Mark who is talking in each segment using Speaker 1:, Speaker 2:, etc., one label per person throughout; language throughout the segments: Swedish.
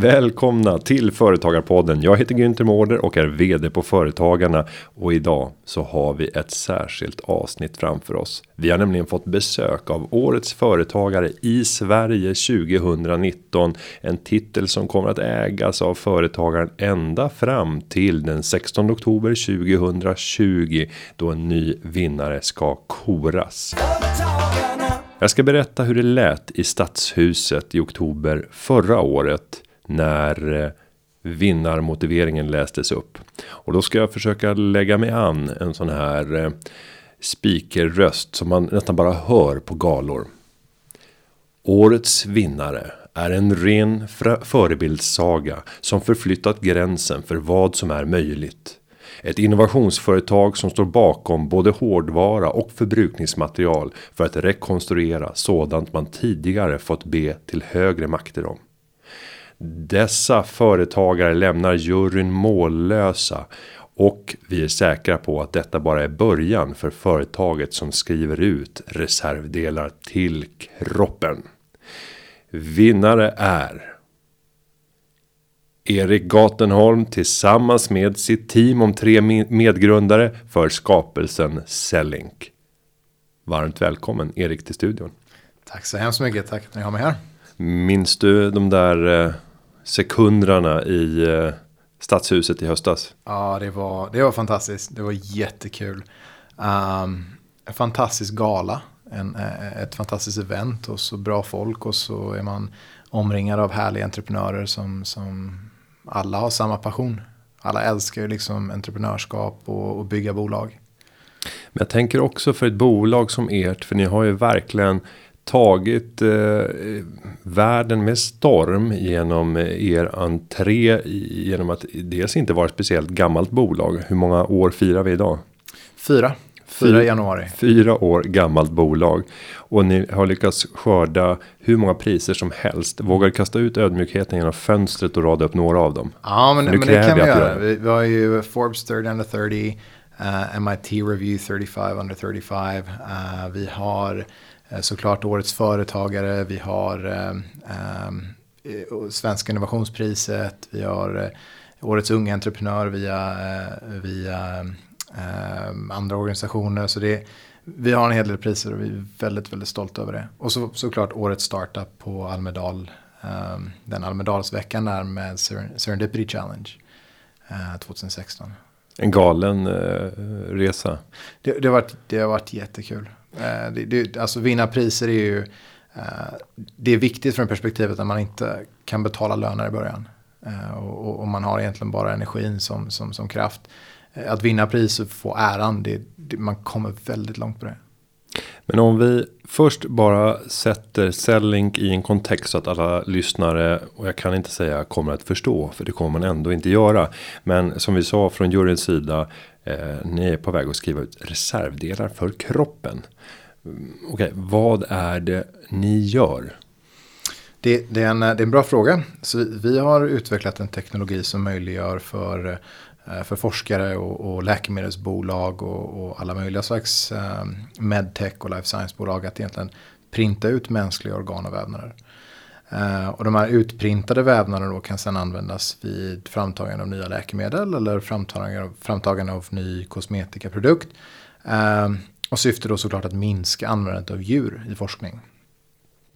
Speaker 1: Välkomna till Företagarpodden. Jag heter Günther Mårder och är vd på Företagarna. Och idag så har vi ett särskilt avsnitt framför oss. Vi har nämligen fått besök av årets företagare i Sverige 2019. En titel som kommer att ägas av företagaren ända fram till den 16 oktober 2020. Då en ny vinnare ska koras. Jag ska berätta hur det lät i stadshuset i oktober förra året när eh, vinnarmotiveringen lästes upp. Och då ska jag försöka lägga mig an en sån här eh, speakerröst som man nästan bara hör på galor. Årets vinnare är en ren förebildssaga som förflyttat gränsen för vad som är möjligt. Ett innovationsföretag som står bakom både hårdvara och förbrukningsmaterial för att rekonstruera sådant man tidigare fått be till högre makter om. Dessa företagare lämnar juryn mållösa och vi är säkra på att detta bara är början för företaget som skriver ut reservdelar till kroppen. Vinnare är Erik Gatenholm tillsammans med sitt team om tre medgrundare för skapelsen Sellink. Varmt välkommen Erik till studion.
Speaker 2: Tack så hemskt mycket. Tack att ni har mig här.
Speaker 1: Minns du de där sekunderna i eh, stadshuset i höstas?
Speaker 2: Ja, det var, det var fantastiskt. Det var jättekul. Um, en fantastisk gala. En, eh, ett fantastiskt event och så bra folk och så är man omringad av härliga entreprenörer som, som alla har samma passion. Alla älskar ju liksom entreprenörskap och, och bygga bolag.
Speaker 1: Men jag tänker också för ett bolag som ert, för ni har ju verkligen tagit eh, världen med storm genom er entré genom att dels inte vara ett speciellt gammalt bolag. Hur många år firar vi idag?
Speaker 2: Fyra. Fyra januari.
Speaker 1: Fyra år gammalt bolag. Och ni har lyckats skörda hur många priser som helst. Vågar kasta ut ödmjukheten genom fönstret och rada upp några av dem.
Speaker 2: Ja, men, men det kan vi göra. Vi, vi har ju Forbes 30 under 30. Uh, MIT Review 35 under 35. Uh, vi har såklart årets företagare. Vi har um, um, Svenska innovationspriset. Vi har årets unga entreprenör via, via andra organisationer. Så det, vi har en hel del priser och vi är väldigt, väldigt stolta över det. Och så, såklart årets startup på Almedal. Den Almedalsveckan där med Serendipity Challenge uh, 2016.
Speaker 1: En galen resa.
Speaker 2: Det, det, har varit, det har varit jättekul. Eh, det, det, alltså vinna priser är ju eh, det är viktigt från perspektivet att man inte kan betala löner i början. Eh, och, och, man har egentligen bara energin som, som, som kraft. Att vinna pris och få äran, det, det, man kommer väldigt långt på det.
Speaker 1: Men om vi först bara sätter Sellink i en kontext så att alla lyssnare och jag kan inte säga kommer att förstå för det kommer man ändå inte göra. Men som vi sa från juryns sida. Eh, ni är på väg att skriva ut reservdelar för kroppen. Mm, okej, okay, vad är det ni gör?
Speaker 2: Det, det, är en, eh, det är en bra fråga. Så vi, har utvecklat en teknologi som möjliggör för eh, för forskare och, och läkemedelsbolag och, och, alla möjliga slags eh, medtech och life science-bolag att egentligen printa ut mänskliga organ och vävnader. Eh, och de här utprintade vävnaderna då kan sedan användas vid framtagande av nya läkemedel eller framtagande av, framtagande av ny kosmetikaprodukt. Eh, och syftet då såklart att minska användandet av djur i forskning.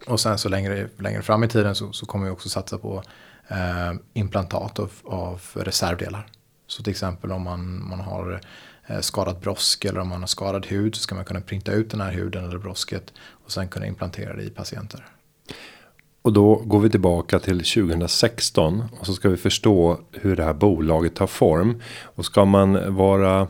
Speaker 2: Och sen så längre, längre fram i tiden så, så kommer vi också satsa på eh, implantat av, av reservdelar. Så till exempel om man, man har eh, skadat brosk eller om man har skadad hud så ska man kunna printa ut den här huden eller brosket och sen kunna implantera det i patienter.
Speaker 1: Och då går vi tillbaka till 2016 och så ska vi förstå hur det här bolaget tar form. Och ska man vara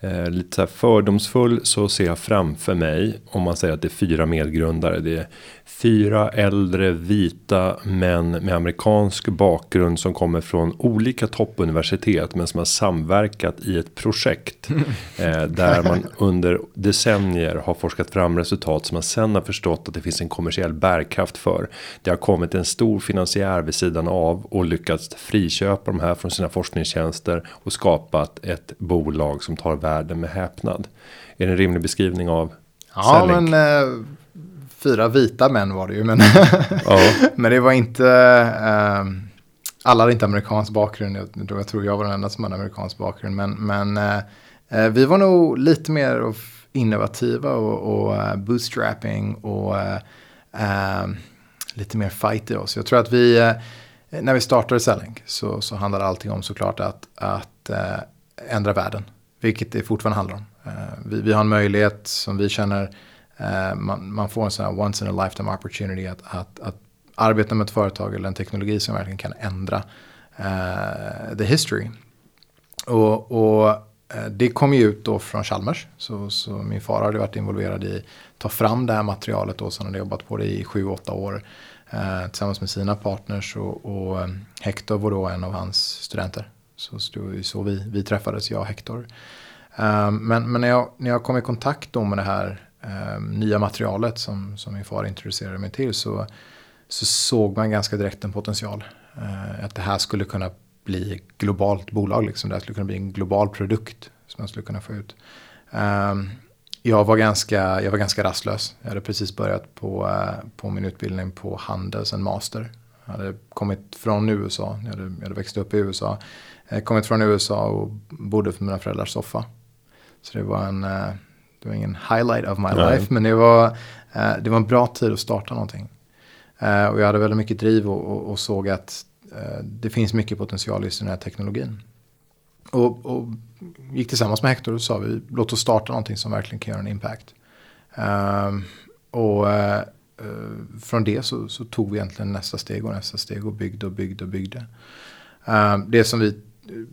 Speaker 1: eh, lite så här fördomsfull så ser jag framför mig om man säger att det är fyra medgrundare. Det är fyra äldre vita män med amerikansk bakgrund som kommer från olika toppuniversitet men som har samverkat i ett projekt eh, där man under decennier har forskat fram resultat som man sen har förstått att det finns en kommersiell bärkraft för. Det har kommit en stor finansiär vid sidan av och lyckats friköpa de här från sina forskningstjänster och skapat ett bolag som tar världen med häpnad. Är det en rimlig beskrivning av
Speaker 2: Ja, Selling? men eh, fyra vita män var det ju. Men, ja. men det var inte. Eh, alla hade inte amerikansk bakgrund. Jag, jag tror jag var den enda som hade amerikansk bakgrund. Men, men eh, eh vi var nog lite mer innovativa och, och uh, bootstrapping och uh, uh, lite mer fight i oss. Jag tror att vi, när vi startade Sellink så, så handlade allting om såklart att, att ändra världen. Vilket det fortfarande handlar om. Vi, vi, har en möjlighet som vi känner, Eh, man, man, får en sån här once in a lifetime opportunity att, att, att arbeta med ett företag eller en teknologi som verkligen kan ändra uh, the history. Och, och uh, det kom ju ut då från Chalmers. Så, så, min far hade varit involverad i att ta fram det här materialet då. Så han hade jobbat på det i sju, åtta år. Uh, tillsammans med sina partners och, och um, Hector var då en av hans studenter. Så, så det var ju så vi, vi träffades, jag och Hector. men men när, jag, när jag kom i kontakt då med det här Ehm, nya materialet som, som min far introducerade mig till så så såg man ganska direkt en potential. Eh, att det här skulle kunna bli globalt bolag, liksom. det här skulle kunna bli en global produkt som man skulle kunna få ut. Eh, jag var, ganska, jag var ganska rastlös. Jag hade precis börjat på, eh, på min utbildning på Handels, en master. Jag hade kommit från USA, jag hade, jag hade växt upp i USA. Jag hade kommit från USA och bodde för mina föräldrars soffa. Så det var en, eh, det var ingen highlight of my Nej. life, men det var, uh, det var en bra tid att starta någonting. Uh, och jag hade väldigt mycket driv och, och, och såg att uh, det finns mycket potential i den här teknologin. Och, och, gick tillsammans med Hector och sa vi låt oss starta någonting som verkligen kan göra en impact. Uh, och från det så, så, tog vi egentligen nästa steg och nästa steg och byggde och byggde och byggde. det, som vi,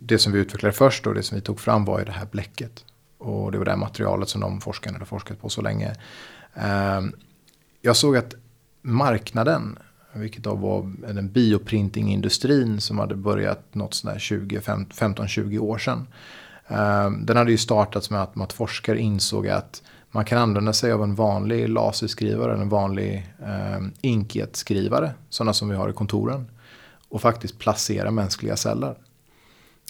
Speaker 2: det som vi utvecklade först och det som vi tog fram var ju det här bläcket. Och det var det materialet som de forskarna hade forskat på så länge. Ehm, jag såg att marknaden, vilket då var den bioprintingindustrin som hade börjat något sådär 15-20 år sedan. Ehm, den hade ju startats med att, att forskare insåg att man kan använda sig av en vanlig laserskrivare, en vanlig eh, inkjetskrivare, sådana som vi har i kontoren. Och faktiskt placera mänskliga celler.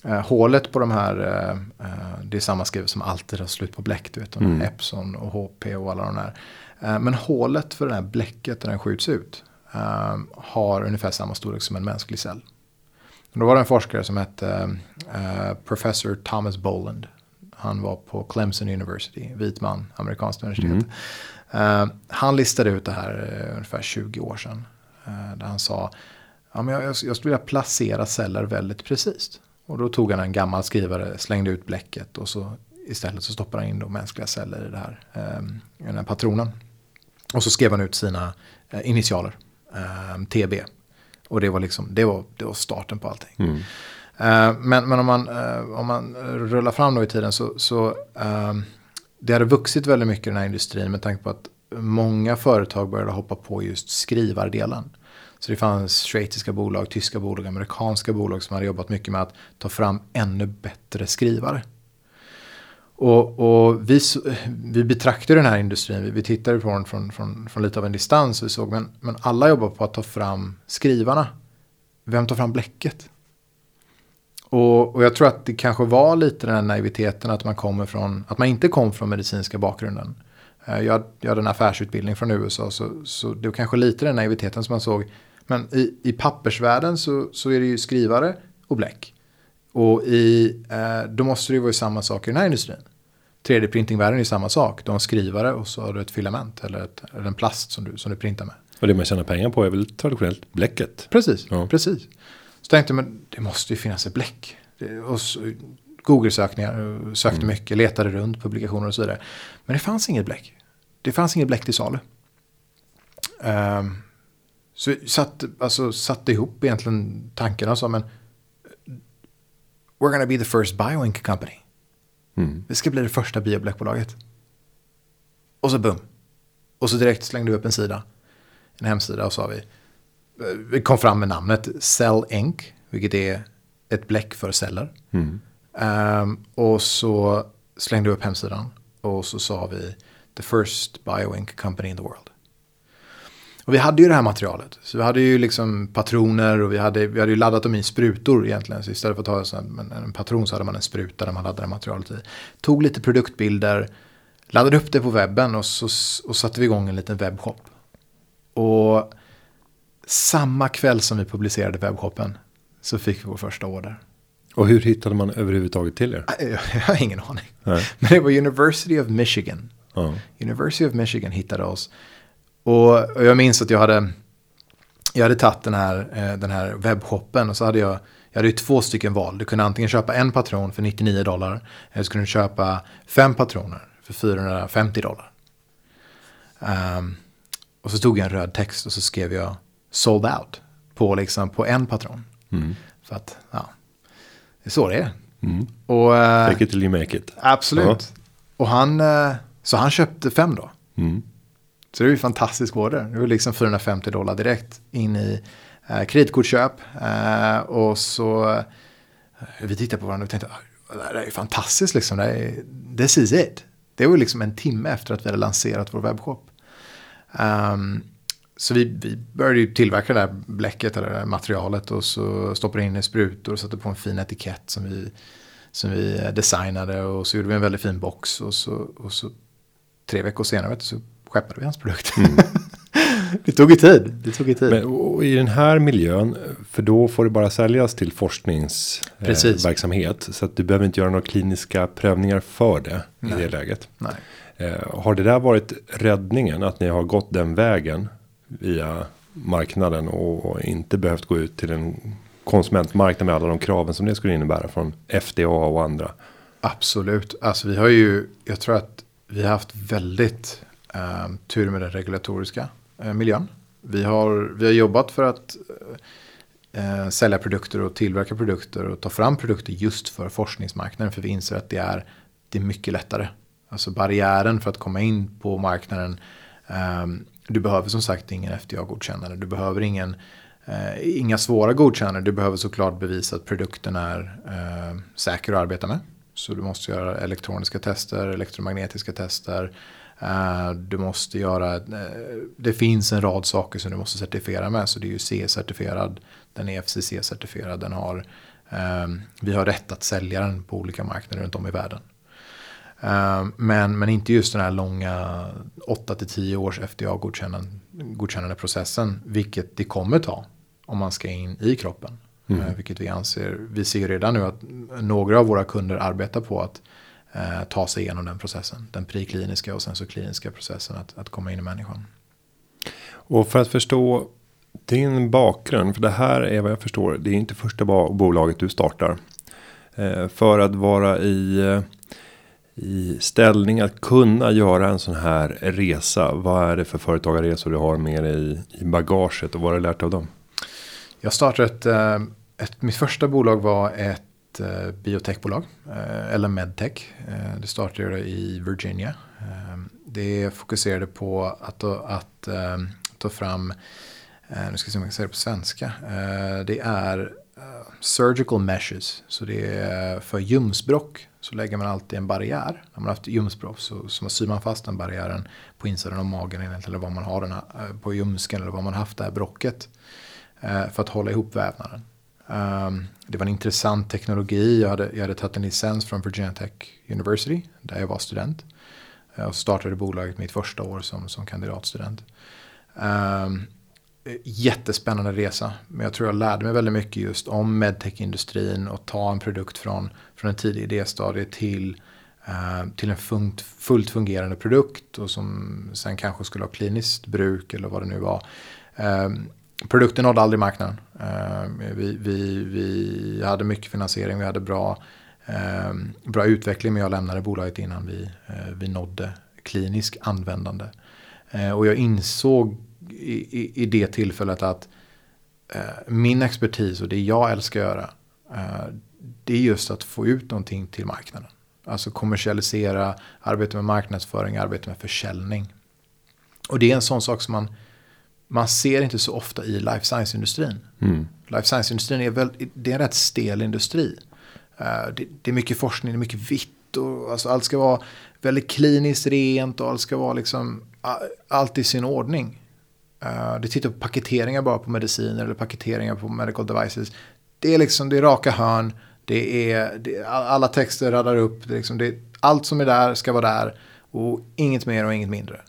Speaker 2: Eh, hålet på de här, eh, eh det är samma skrivare som alltid har slut på bläck, du vet, mm. Epson och HP och alla de där. Eh, men hålet för det här bläcket där den skjuts ut eh, har ungefär samma storlek som en mänsklig cell. då var det en forskare som hette uh, Professor Thomas Boland. Han var på Clemson University, vit man, amerikanskt universitet. Mm. Han listade ut det här ungefär 20 år sedan. Där han sa, ja, men jag, jag skulle vilja placera celler väldigt precis. Och då tog han en gammal skrivare, slängde ut bläcket och så istället så stoppade han in då mänskliga celler i, det här, i den här patronen. Och så skrev han ut sina eh, initialer, eh, TB. Och det var, liksom, det, var, det var starten på allting. Mm. Eh, men men om, man, eh, om man rullar fram då i tiden så, så ehm, det hade vuxit väldigt mycket i den här industrin med tanke på att många företag började hoppa på just skrivardelen. Så det fanns schweiziska bolag, tyska bolag, amerikanska bolag som hade jobbat mycket med att ta fram ännu bättre skrivare. Och, och vi, vi betraktar den här industrin, vi, vi tittade på den från, från, från lite av en distans. Vi såg, men, men alla jobbar på att ta fram skrivarna. Vem tar fram bläcket? Och, och jag tror att det kanske var lite den här naiviteten att man, kommer från, att man inte kom från medicinska bakgrunden. Eh, jag, jag hade en affärsutbildning från USA så, så det var kanske lite den naiviteten som man såg. Men i, i pappersvärlden så, så är det ju skrivare och bläck. Och i, eh, då måste det ju vara samma sak i den här industrin. 3D-printingvärlden är samma sak. Du har en skrivare och så har du ett filament eller, ett, eller en plast som du, som du printar med.
Speaker 1: Och det man tjänar pengar på är väl traditionellt bläcket?
Speaker 2: Precis, ja. precis. Så tänkte jag, men det måste ju finnas ett bläck. Och Google-sökningar, sökte mm. mycket, letade runt publikationer och så vidare. Men det fanns inget bläck. Det fanns inget bläck till salu. Um, så satt, alltså, satte ihop egentligen tankarna och sa, men we're gonna be the first bioink company. Mm. Vi ska bli det första biobläckbolaget. Och så bum. Och så direkt slängde vi upp en sida. En hemsida och sa vi. Vi kom fram med namnet Cell Inc. Vilket är ett bläck för celler. Mm. Um, och så slängde vi upp hemsidan. Och så sa vi The first bioink company in the world. Och vi hade ju det här materialet. Så vi hade ju liksom patroner och vi hade, vi hade ju laddat dem i sprutor egentligen. Så istället för att ta en, en patron så hade man en spruta där man laddade materialet i. Tog lite produktbilder, laddade upp det på webben och så och satte vi igång en liten webbshop. Och samma kväll som vi publicerade webbshoppen så fick vi vår första order.
Speaker 1: Och hur hittade man överhuvudtaget till er?
Speaker 2: Jag, jag har ingen aning.
Speaker 1: Nej.
Speaker 2: Men det var University of Michigan.
Speaker 1: Ja.
Speaker 2: University of Michigan hittade oss. Och, och jag minns att jag hade, jag hade tagit den här, eh, den här webbshoppen och så hade jag, jag hade ju två stycken val. Du kunde antingen köpa en patron för 99 dollar eller så kunde du köpa fem patroner för 450 dollar. Ehm, och så tog jag en röd text och så skrev jag sold out på, liksom, på en patron.
Speaker 1: Mm.
Speaker 2: För att, ja, det är så det är.
Speaker 1: Mm.
Speaker 2: Och, eh,
Speaker 1: Take it till you make it.
Speaker 2: absolut. Och han, eh, så han köpte fem då.
Speaker 1: Mm.
Speaker 2: Så det är ju fantastisk order. Det var liksom 450 dollar direkt in i eh, kreditkortsköp. Eh, och så eh, vi tittade på varandra och tänkte, ah, det här är ju fantastiskt liksom. Det är, this is it. Det var ju liksom en timme efter att vi hade lanserat vår webbshop. Um, så vi, vi började ju tillverka det där bläcket eller det där materialet och så stoppade in i sprutor och satte på en fin etikett som vi, som vi eh, designade och så gjorde vi en väldigt fin box och så, och så tre veckor senare vet du, så skeppade vi hans produkt. det tog ju tid. Det tog ju tid.
Speaker 1: Men, I den här miljön, för då får det bara säljas till forskningsverksamhet. Eh, så att du behöver inte göra några kliniska prövningar för det i det läget.
Speaker 2: Nej.
Speaker 1: Eh, har det där varit räddningen? Att ni har gått den vägen via marknaden och, och inte behövt gå ut till en konsumentmarknad med alla de kraven som det skulle innebära från FDA och andra.
Speaker 2: Absolut. Alltså vi har ju, jag tror att vi har haft väldigt eh, tur med den regulatoriska eh, miljön. Vi har, vi har jobbat för att eh, eh, sälja produkter och tillverka produkter och ta fram produkter just för forskningsmarknaden. För vi inser att det är, det är mycket lättare. Alltså barriären för att komma in på marknaden. Eh, du behöver som sagt ingen FDA-godkännande. Du behöver ingen, eh, inga svåra godkännanden. Du behöver såklart bevisa att produkten är eh, säker att arbeta med. Så du måste göra elektroniska tester, elektromagnetiska tester. Eh, du måste göra, eh, det finns en rad saker som du måste certifiera med. Så det är ju CE-certifierad, den är FCC-certifierad, den har, eh, vi har rätt att sälja den på olika marknader runt om i världen. Men, men inte just den här långa 8-10 års FDA-godkännande processen. Vilket det kommer ta om man ska in i kroppen. Eh, Vilket vi anser, vi ser redan nu att några av våra kunder arbetar på att eh, ta sig igenom den processen. Den prekliniska och sen så kliniska processen att, att komma in i människan.
Speaker 1: Och för att förstå din bakgrund, för det här är vad jag förstår, det är inte första bolaget du startar. Eh, för att vara i, eh, i ställning att kunna göra en sån här resa. Vad är det för företagarresor du har med dig i, i bagaget och vad har du lärt av dem?
Speaker 2: Jag startade ett, ett, mitt första bolag var ett eh, biotechbolag, eh, eller medtech. Eh, Det startade i Virginia. Eh, Det fokuserade på att, att eh, ta fram, eh, nu ska vi se om jag kan säga det på svenska, Eh, det är eh, surgical meshes. Så det är för ljumsbråck så lägger man alltid en barriär. När man har haft ljumsbråck så, så syr man fast den barriären på insidan av magen eller vad man har den här, eh, på ljumsken eller vad man haft det här bråcket. Eh, för att hålla ihop vävnaden. Um, det var en intressant teknologi. Jag hade, jag hade tagit en licens från Virginia Tech University där jag var student. Jag Och startade bolaget mitt första år som, som kandidatstudent. Um, jättespännande resa. Men jag tror jag lärde mig väldigt mycket just om medtech-industrin och ta en produkt från, från en tidig idéstadie till, uh, till en funkt, fullt fungerande produkt och som sen kanske skulle ha kliniskt bruk eller vad det nu var. Um, produkten nådde aldrig marknaden. Eh, vi, vi, vi hade mycket finansiering, vi hade bra, eh, bra utveckling men jag lämnade bolaget innan vi, eh, vi nådde klinisk användande. Och jag insåg i, i, i det tillfället att min expertis och det jag älskar att göra det är just att få ut någonting till marknaden. Alltså kommersialisera, arbeta med marknadsföring, arbeta med försäljning. Och det är en sån sak som man man ser inte så ofta i life science-industrin.
Speaker 1: Mm.
Speaker 2: Life science-industrin är, väl, det är en rätt stel industri. Uh, det, det, är mycket forskning, det är mycket vitt och alltså allt ska vara väldigt kliniskt rent och allt ska vara liksom allt i sin ordning. Uh, du tittar på paketeringar bara på mediciner eller paketeringar på medical devices. Det är liksom det är raka hörn, det är, det, alla texter radar upp, det är liksom, det, allt som är där ska vara där och inget mer och inget mindre.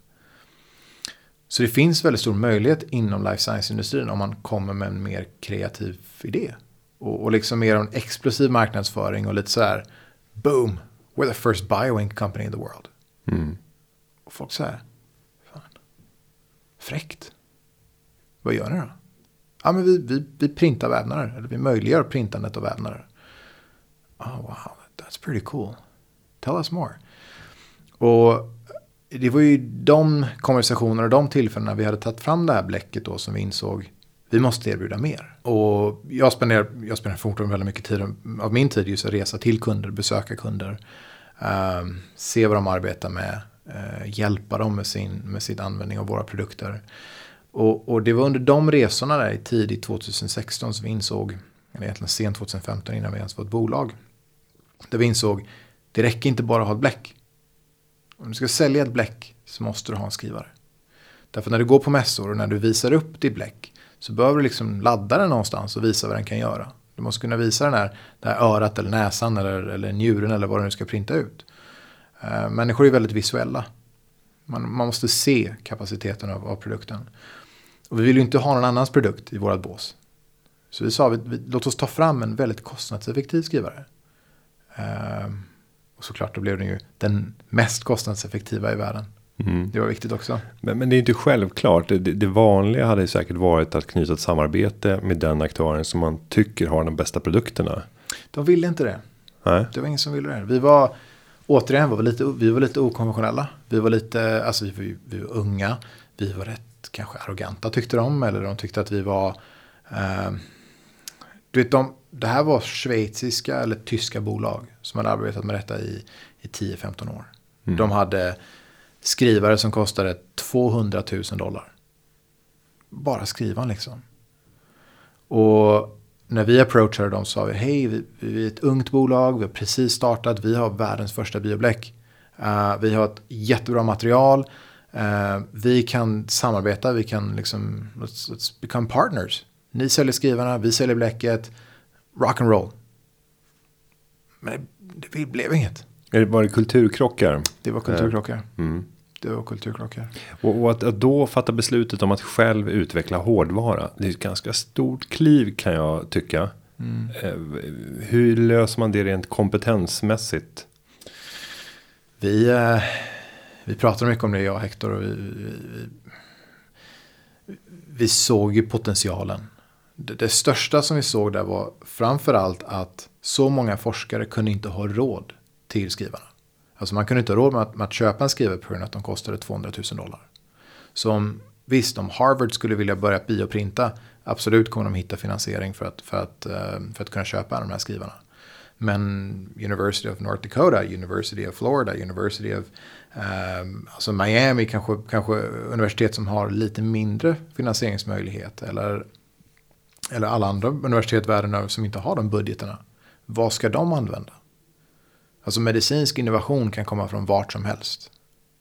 Speaker 2: Så det finns väldigt stor möjlighet inom life science-industrin om man kommer med en mer kreativ idé. Och, och liksom mer en explosiv marknadsföring och lite så här, boom, we're the first bioink company in the world.
Speaker 1: Mm.
Speaker 2: Och folk säger, fan, fräckt. Vad gör ni då? Ja, men vi, vi, vi printar vävnader, eller vi möjliggör printandet av vävnader. Oh, wow, that's pretty cool. Tell us more. Och det var ju de konversationer och de tillfällena vi hade tagit fram det här bläcket då som vi insåg vi måste erbjuda mer. Och jag spenderar, jag spenderar fortfarande väldigt mycket tid av min tid just att resa till kunder, besöka kunder. eh, se vad de arbetar med, eh, hjälpa dem med sin, med sin användning av våra produkter. Och, och, det var under de resorna där i tidigt 2016 som vi insåg, eller egentligen sent 2015 innan vi ens var ett bolag. Där vi insåg, det räcker inte bara att ha ett bläck. Om du ska sälja ett bläck så måste du ha en skrivare. Därför när du går på mässor och när du visar upp ditt bläck så behöver du liksom ladda den någonstans och visa vad den kan göra. Du måste kunna visa den här, det här örat eller näsan eller, eller njuren eller vad du nu ska printa ut. Uh, människor är väldigt visuella. Man, man måste se kapaciteten av, av, produkten. Och vi vill ju inte ha någon annans produkt i vårat bås. Så vi sa, vi, vi, låt oss ta fram en väldigt kostnadseffektiv skrivare. Uh, och såklart då blev den ju den mest kostnadseffektiva i världen. Mm. Det var viktigt också.
Speaker 1: Men, men, det är inte självklart. Det, det vanliga hade säkert varit att knyta ett samarbete med den aktören som man tycker har de bästa produkterna.
Speaker 2: De ville inte det.
Speaker 1: Nej.
Speaker 2: Det var ingen som ville det. Vi var återigen var vi lite, vi var lite okonventionella. Vi var lite, alltså vi var, vi var unga. Vi var rätt kanske arroganta tyckte de. Eller de tyckte att vi var, eh, du vet de, det här var schweiziska eller tyska bolag som hade arbetat med detta i, i 10-15 år. Mm. De hade skrivare som kostade 200 000 dollar. Bara skrivan liksom. Och när vi approachade dem sa vi hej, vi, vi är ett ungt bolag, vi har precis startat, vi har världens första biobläck. Uh, vi har ett jättebra material, uh, vi kan samarbeta, vi kan liksom, let's, let's become partners. Ni säljer skrivarna, vi säljer bläcket, rock and roll. Men det, det blev inget.
Speaker 1: Var det kulturkrockar?
Speaker 2: Det var kulturkrockar.
Speaker 1: Eh, mm
Speaker 2: det var kulturkrockar.
Speaker 1: Och, och att, att, då fatta beslutet om att själv utveckla hårdvara. Det är ett ganska stort kliv kan jag tycka. Mm. Eh, hur löser man det rent kompetensmässigt?
Speaker 2: Vi, eh, vi pratar mycket om det jag och Hector. Och vi, vi, vi, vi såg ju potentialen. Det, det, största som vi såg där var framförallt att så många forskare kunde inte ha råd till skrivarna. Alltså man kunde inte ha råd med att, med att köpa en skrivare på grund av att de kostade 200 000 dollar. Så om, visst, om Harvard skulle vilja börja bioprinta, absolut kommer de hitta finansiering för att, för att, eh, för att kunna köpa de här skrivarna. Men University of North Dakota, University of Florida, University of um, alltså Miami, kanske, kanske universitet som har lite mindre finansieringsmöjlighet. Eller, eller alla andra universitet världen över som inte har de budgeterna. Vad ska de använda? Alltså medicinsk innovation kan komma från vart som helst.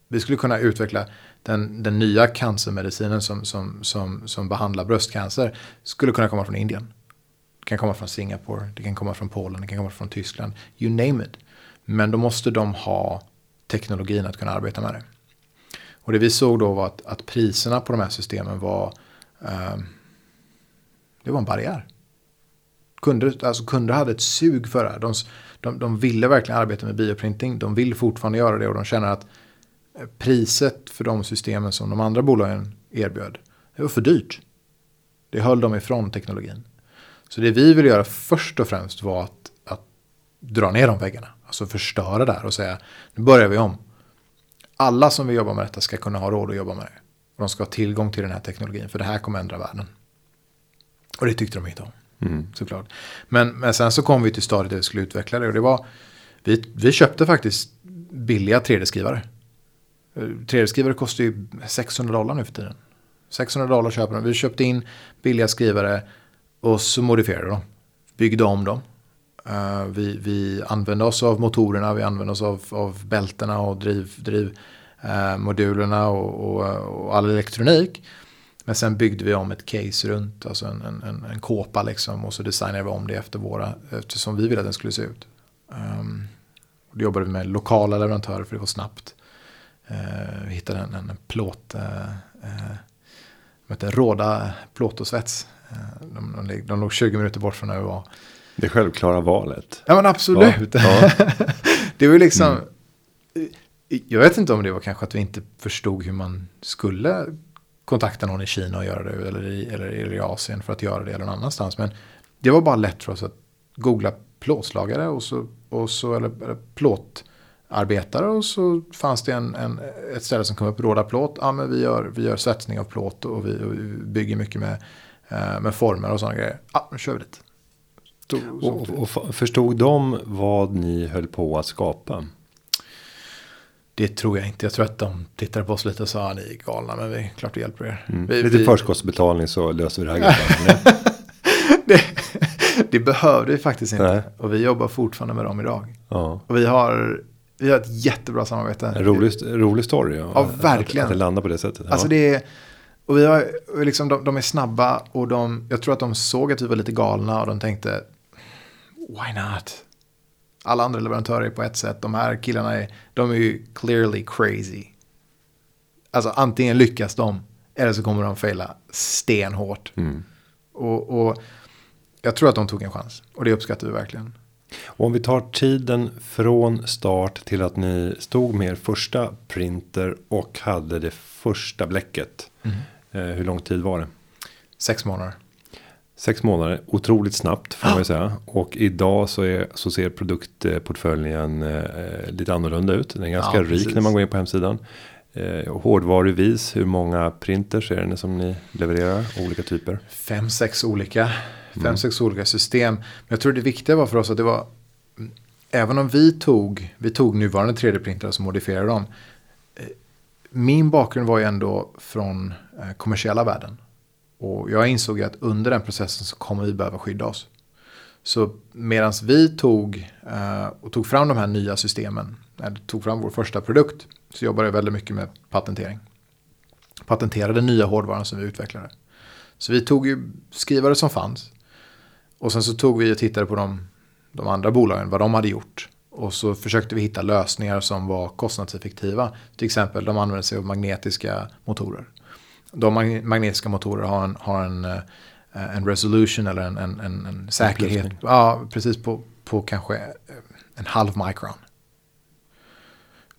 Speaker 2: Vi skulle kunna utveckla den, den nya cancermedicinen som, som, som, som behandlar bröstcancer. Skulle kunna komma från Indien. Det kan komma från Singapore, det kan komma från Polen, det kan komma från Tyskland. You name it. Men då måste de ha teknologin att kunna arbeta med det. Och det vi såg då var att, att priserna på de här systemen var, eh, det var en barriär. Kunder, alltså kunder hade ett sug för det här. De, de, de ville verkligen arbeta med bioprinting. De vill fortfarande göra det och de känner att eh, priset för de systemen som de andra bolagen erbjöd, det var för dyrt. Det höll dem ifrån teknologin. Så det vi ville göra först och främst var att, att dra ner de väggarna. Alltså förstöra där och säga, nu börjar vi om. Alla som vill jobba med detta ska kunna ha råd att jobba med det. Och de ska ha tillgång till den här teknologin, för det här kommer ändra världen. Och det tyckte de inte om.
Speaker 1: Mm.
Speaker 2: Såklart. Men, men sen så kom vi till stadiet där vi skulle utveckla det. Och det var, vi, vi köpte faktiskt billiga 3D-skrivare. 3D-skrivare kostar ju 600 dollar nu för tiden. 600 dollar köper de. Vi köpte in billiga skrivare och så modifierade de. Byggde om dem. Uh, vi, vi använde oss av motorerna, vi använde oss av, av bältena och drivmodulerna driv, uh, och, och, och all elektronik. Men sen byggde vi om ett case runt, alltså en, en, en kåpa liksom. Och så designade vi om det efter våra, eftersom vi ville att den skulle se ut. Um, och då jobbade vi med lokala leverantörer för det var snabbt. Uh, vi hittade en, en plåt, uh, uh, Råda plåt och svets. Eh, de, de, de låg 20 minuter bort från där vi var.
Speaker 1: Det självklara valet.
Speaker 2: Ja men absolut.
Speaker 1: Ja,
Speaker 2: det var ju liksom. Mm. Jag vet inte om det var kanske att vi inte förstod hur man skulle kontakta någon i Kina och göra det. Eller i, eller i Asien för att göra det eller någon annanstans. Men det var bara lätt för oss att googla plåtslagare och så, och så eller, eller plåtarbetare och så fanns det en, en, ett ställe som kom upp, råda plåt. Ja men vi gör, vi gör svetsning av plåt och vi, och vi bygger mycket med, eh, med former och sådana grejer. Ja, nu kör vi dit.
Speaker 1: Och, och, förstod de vad ni höll på att skapa?
Speaker 2: Det tror jag inte. Jag tror att de tittade på oss lite och sa ni är galna men vi är klart vi hjälper er.
Speaker 1: Mm.
Speaker 2: Vi,
Speaker 1: lite vi... förskottsbetalning så löser vi det här.
Speaker 2: det, det behövde vi faktiskt inte. Nej. Och vi jobbar fortfarande med dem idag. Ja. Och vi har, vi har ett jättebra samarbete.
Speaker 1: En rolig, rolig story.
Speaker 2: Ja, ja verkligen.
Speaker 1: Att, att det landar på det sättet.
Speaker 2: Alltså det är, och vi har, liksom, de, de, är snabba och de, jag tror att de såg att vi var lite galna och de tänkte why not? Alla andra leverantörer är på ett sätt. De här killarna är, de är ju clearly crazy. Alltså antingen lyckas de eller så kommer de faila stenhårt. Mm. Och, och jag tror att de tog en chans. Och det uppskattar vi verkligen.
Speaker 1: Och om vi tar tiden från start till att ni stod med er första printer och hade det första bläcket. Mm. Eh, hur lång tid var det?
Speaker 2: Sex månader.
Speaker 1: Sex månader, otroligt snabbt får man ju säga. Och idag så, är, så ser produktportföljen eh, lite annorlunda ut. Den är ganska ja, rik precis. när man går in på hemsidan. Eh, hårdvaruvis, hur många printers är det som ni levererar? Olika typer?
Speaker 2: Fem, sex olika. Fem, mm. sex olika system. Men jag tror det viktiga var för oss att det var. Även om vi tog, vi tog nuvarande 3D-printrar och modifierade dem. Eh, min bakgrund var ju ändå från eh, kommersiella världen. Och jag insåg att under den processen så kommer vi behöva skydda oss. Så medan vi tog eh, och tog fram de här nya systemen, eller tog fram vår första produkt, så jobbade jag väldigt mycket med patentering. Patenterade nya hårdvaran som vi utvecklade. Så vi tog ju skrivare som fanns. Och sen så tog vi och tittade på de, de andra bolagen, vad de hade gjort. Och så försökte vi hitta lösningar som var kostnadseffektiva. Till exempel de använde sig av magnetiska motorer de magnetiska motorer har en, har en, eh, en resolution eller en, en, en, en säkerhet. Ja, precis på, på kanske eh, en halv micron.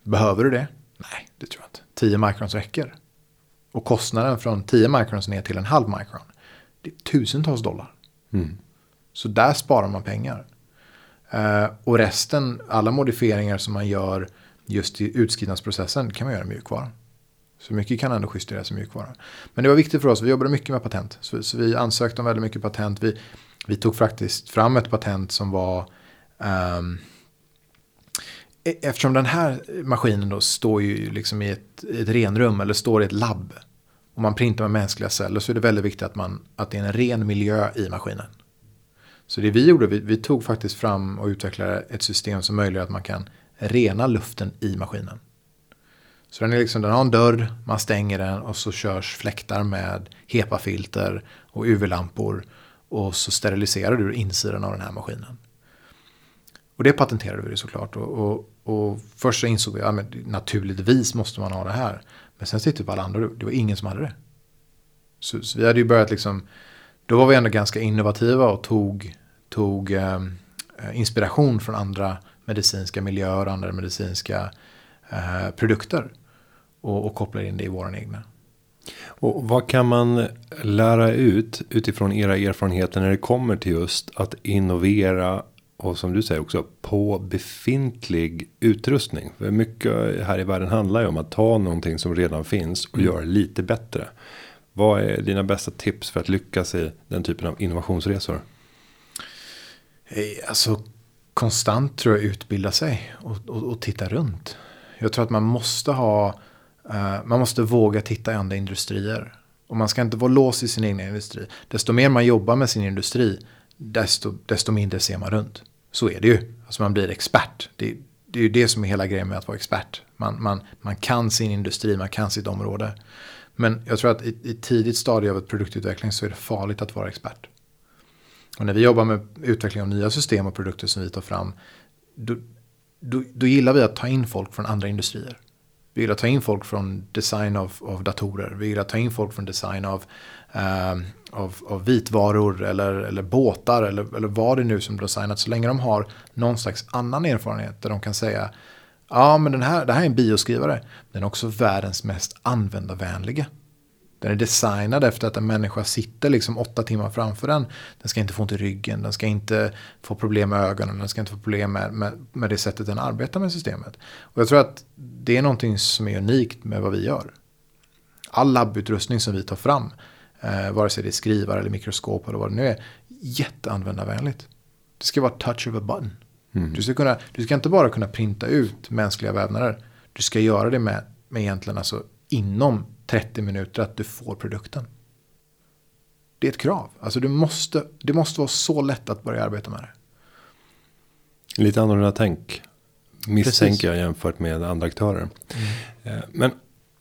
Speaker 2: Behöver du det? Nej, det tror jag inte. 10 microns räcker. Och kostnaden från 10 microns ner till en halv micron. Det är tusentals dollar. Mm. Så där sparar man pengar. Uh, och resten, alla modifieringar som man gör just i utskrivningsprocessen kan man göra mjukvara. Så mycket kan ändå justeras i mjukvara. Men det var viktigt för oss, vi jobbade mycket med patent. Så, så vi ansökte om väldigt mycket patent. Vi, vi tog faktiskt fram ett patent som var um, Eftersom den här maskinen då står ju liksom i ett, ett renrum eller står i ett labb. Och man printar med mänskliga celler så är det väldigt viktigt att, man, att det är en ren miljö i maskinen. Så det vi gjorde, vi, vi tog faktiskt fram och utvecklade ett system som möjliggör att man kan rena luften i maskinen. Så den, är liksom, den har en dörr, man stänger den och så körs fläktar med HEPA-filter och UV-lampor. Och så steriliserar du insidan av den här maskinen. Och det patenterade vi såklart. Och, och, och först så insåg vi att ja, naturligtvis måste man ha det här. Men sen tittade vi typ på alla andra det var ingen som hade det. Så, så, vi hade ju börjat liksom, då var vi ändå ganska innovativa och tog, tog eh, inspiration från andra medicinska miljöer, och andra medicinska eh, produkter och, och kopplar in det i våran egna.
Speaker 1: Och vad kan man lära ut utifrån era erfarenheter när det kommer till just att innovera och som du säger också på befintlig utrustning. För mycket här i världen handlar ju om att ta någonting som redan finns och mm. göra lite bättre. Vad är dina bästa tips för att lyckas i den typen av innovationsresor?
Speaker 2: Alltså konstant tror jag utbilda sig och, och, och titta runt. Jag tror att man måste ha Eh, man måste våga titta i andra industrier. Och man ska inte vara låst i sin egen industri. Desto mer man jobbar med sin industri, desto, desto mindre ser man runt. Så är det ju. Alltså man blir expert. Det, det är ju det som är hela grejen med att vara expert. Man, man, man kan sin industri, man kan sitt område. Men jag tror att i, i tidigt stadie av ett produktutveckling så är det farligt att vara expert. Och när vi jobbar med utveckling av nya system och produkter som vi tar fram. Då, då, då gillar vi att ta in folk från andra industrier. Vi gillar att ta in folk från design av, av datorer. Vi gillar att ta in folk från design av, eh, av, av vitvaror eller, eller båtar eller, eller vad det nu som designat. Så länge de har någon slags annan erfarenhet där de kan säga ja men den här, det här är en bioskrivare. Den är också världens mest användarvänliga. Den är designad efter att en människa sitter liksom åtta timmar framför den. Den ska inte få ont i ryggen, den ska inte få problem med ögonen, den ska inte få problem med, med, med det sättet den arbetar med systemet. Och jag tror att det är någonting som är unikt med vad vi gör. All labbutrustning som vi tar fram, eh, vare sig det är skrivare eller mikroskop eller vad det nu är, jätteanvändarvänligt. Det ska vara touch of a button. Mm. Du, ska kunna, du ska inte bara kunna printa ut mänskliga vävnader. Du ska göra det med, med egentligen alltså inom 30 minuter att du får produkten. Det är ett krav. Alltså du måste, det måste vara så lätt att börja arbeta med det.
Speaker 1: Lite annorlunda tänk. Misstänker jag jämfört med andra aktörer. Mm. Eh, men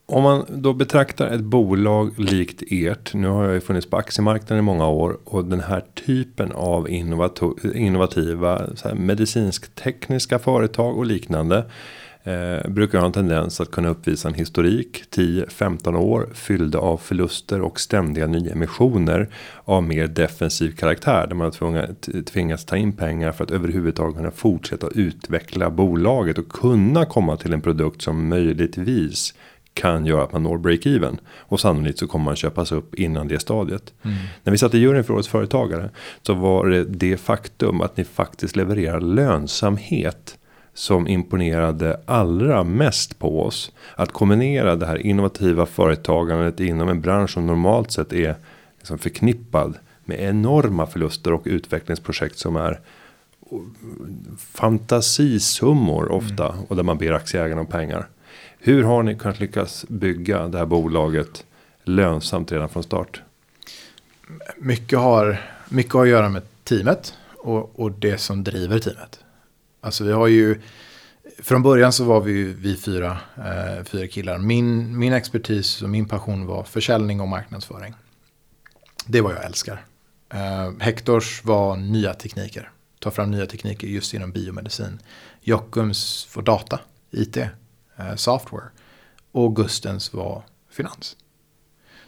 Speaker 1: om man då betraktar ett bolag likt ert. Nu har jag ju funnits på aktiemarknaden i många år. Och den här typen av innovativa medicinsk-tekniska företag och liknande eh, brukar ha en tendens att kunna uppvisa en historik 10-15 år fyllda av förluster och ständiga nyemissioner av mer defensiv karaktär där man har tvingats ta in pengar för att överhuvudtaget kunna fortsätta utveckla bolaget och kunna komma till en produkt som möjligtvis kan göra att man når break-even. Och sannolikt så kommer man köpas upp innan det stadiet. Mm. När vi satt i juryn för årets företagare. Så var det det faktum att ni faktiskt levererar lönsamhet som imponerade allra mest på oss. Att kombinera det här innovativa företagandet inom en bransch som normalt sett är liksom förknippad med enorma förluster och utvecklingsprojekt som är fantasisummor ofta mm. och där man ber aktieägarna om pengar. Hur har ni kunnat lyckas bygga det här bolaget lönsamt redan från start?
Speaker 2: Mycket har, mycket har att göra med teamet och, och det som driver teamet. Alltså vi har ju, från början så var vi, vi fyra, eh, fyra killar. Min, min expertis och min passion var försäljning och marknadsföring. Det var jag älskar. Eh, Hectors var nya tekniker. Ta fram nya tekniker just inom biomedicin. Jockums var data, IT, eh, software. Och Gustens var finans.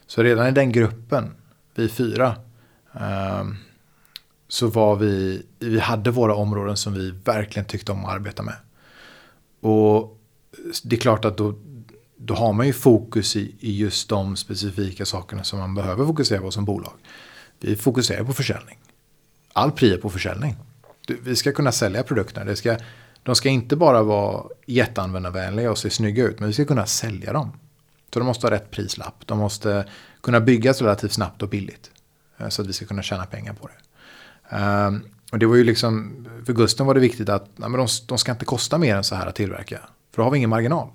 Speaker 2: Så redan i den gruppen, vi fyra, eh, så var vi, vi hade våra områden som vi verkligen tyckte om att arbeta med. Och det är klart att då, då har man ju fokus i, i just de specifika sakerna som man behöver fokusera på som bolag. Vi fokuserar på försäljning. All pri är på försäljning. Vi ska kunna sälja produkterna. Det ska, de ska inte bara vara jätteanvändarvänliga och se snygga ut, men vi ska kunna sälja dem. Så de måste ha rätt prislapp. De måste kunna byggas relativt snabbt och billigt. Eh, så att vi ska kunna tjäna pengar på det. Um, och det var ju liksom, för Gusten var det viktigt att nej, men de, de ska inte kosta mer än så här att tillverka. För då har vi ingen marginal.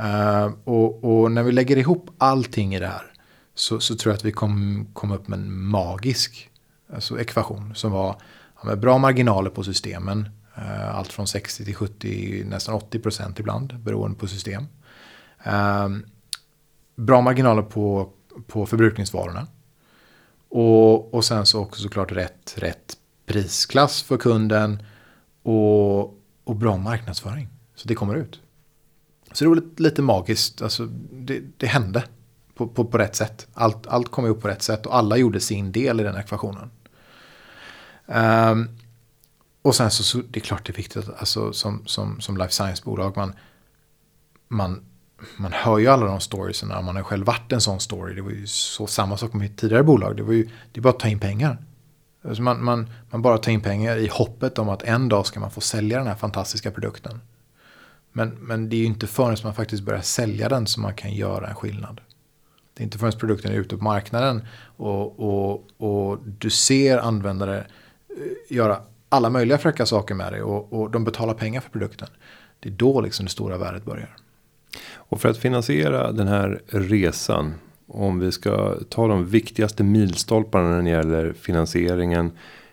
Speaker 2: Uh, och, och, när vi lägger ihop allting i det här så, så tror jag att vi kom, kom upp med en magisk alltså ekvation som var ja, bra marginaler på systemen. Uh, allt från 60 till 70, nästan 80 procent ibland beroende på system. Uh, bra marginaler på, på förbrukningsvarorna. Och, och sen så också såklart rätt, rätt prisklass för kunden och, och bra marknadsföring. Så det kommer ut. Så det var lite, lite magiskt, alltså det, det hände på, på, på rätt sätt. Allt, allt kom upp på rätt sätt och alla gjorde sin del i den ekvationen. Um, och sen så, så det är klart det är viktigt alltså, som, som, som life science-bolag man, man man hör ju alla de storiesarna. Man har själv varit en sån story. Det var ju så samma sak med mitt tidigare bolag. Det var ju det är bara att ta in pengar. Alltså man, man, man bara tar in pengar i hoppet om att en dag ska man få sälja den här fantastiska produkten. Men, men det är ju inte förrän man faktiskt börjar sälja den som man kan göra en skillnad. Det är inte förrän produkten är ute på marknaden och, och, och du ser användare eh, göra alla möjliga fräcka saker med dig och, och de betalar pengar för produkten. Det är då liksom det stora värdet börjar.
Speaker 1: Och för att finansiera den här resan. Om vi ska ta de viktigaste milstolparna när det gäller finansieringen.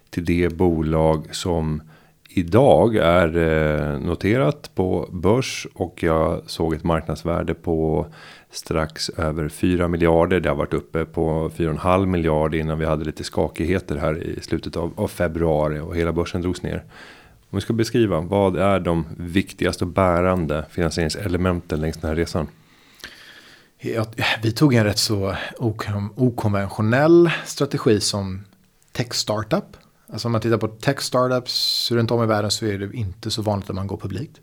Speaker 1: Till det bolag som idag är eh, noterat på börs. Och jag såg ett marknadsvärde på strax över 4 miljarder. Det har varit uppe på 4,5 miljarder innan vi hade lite skakigheter här i slutet av, av februari och hela börsen drogs ner. Om vi ska beskriva, vad är de viktigaste och bärande finansieringselementen längs den här resan?
Speaker 2: Ja, vi tog en rätt så okonventionell strategi som tech startup. Alltså om man tittar på tech startups runt om i världen så är det inte så vanligt att man går publikt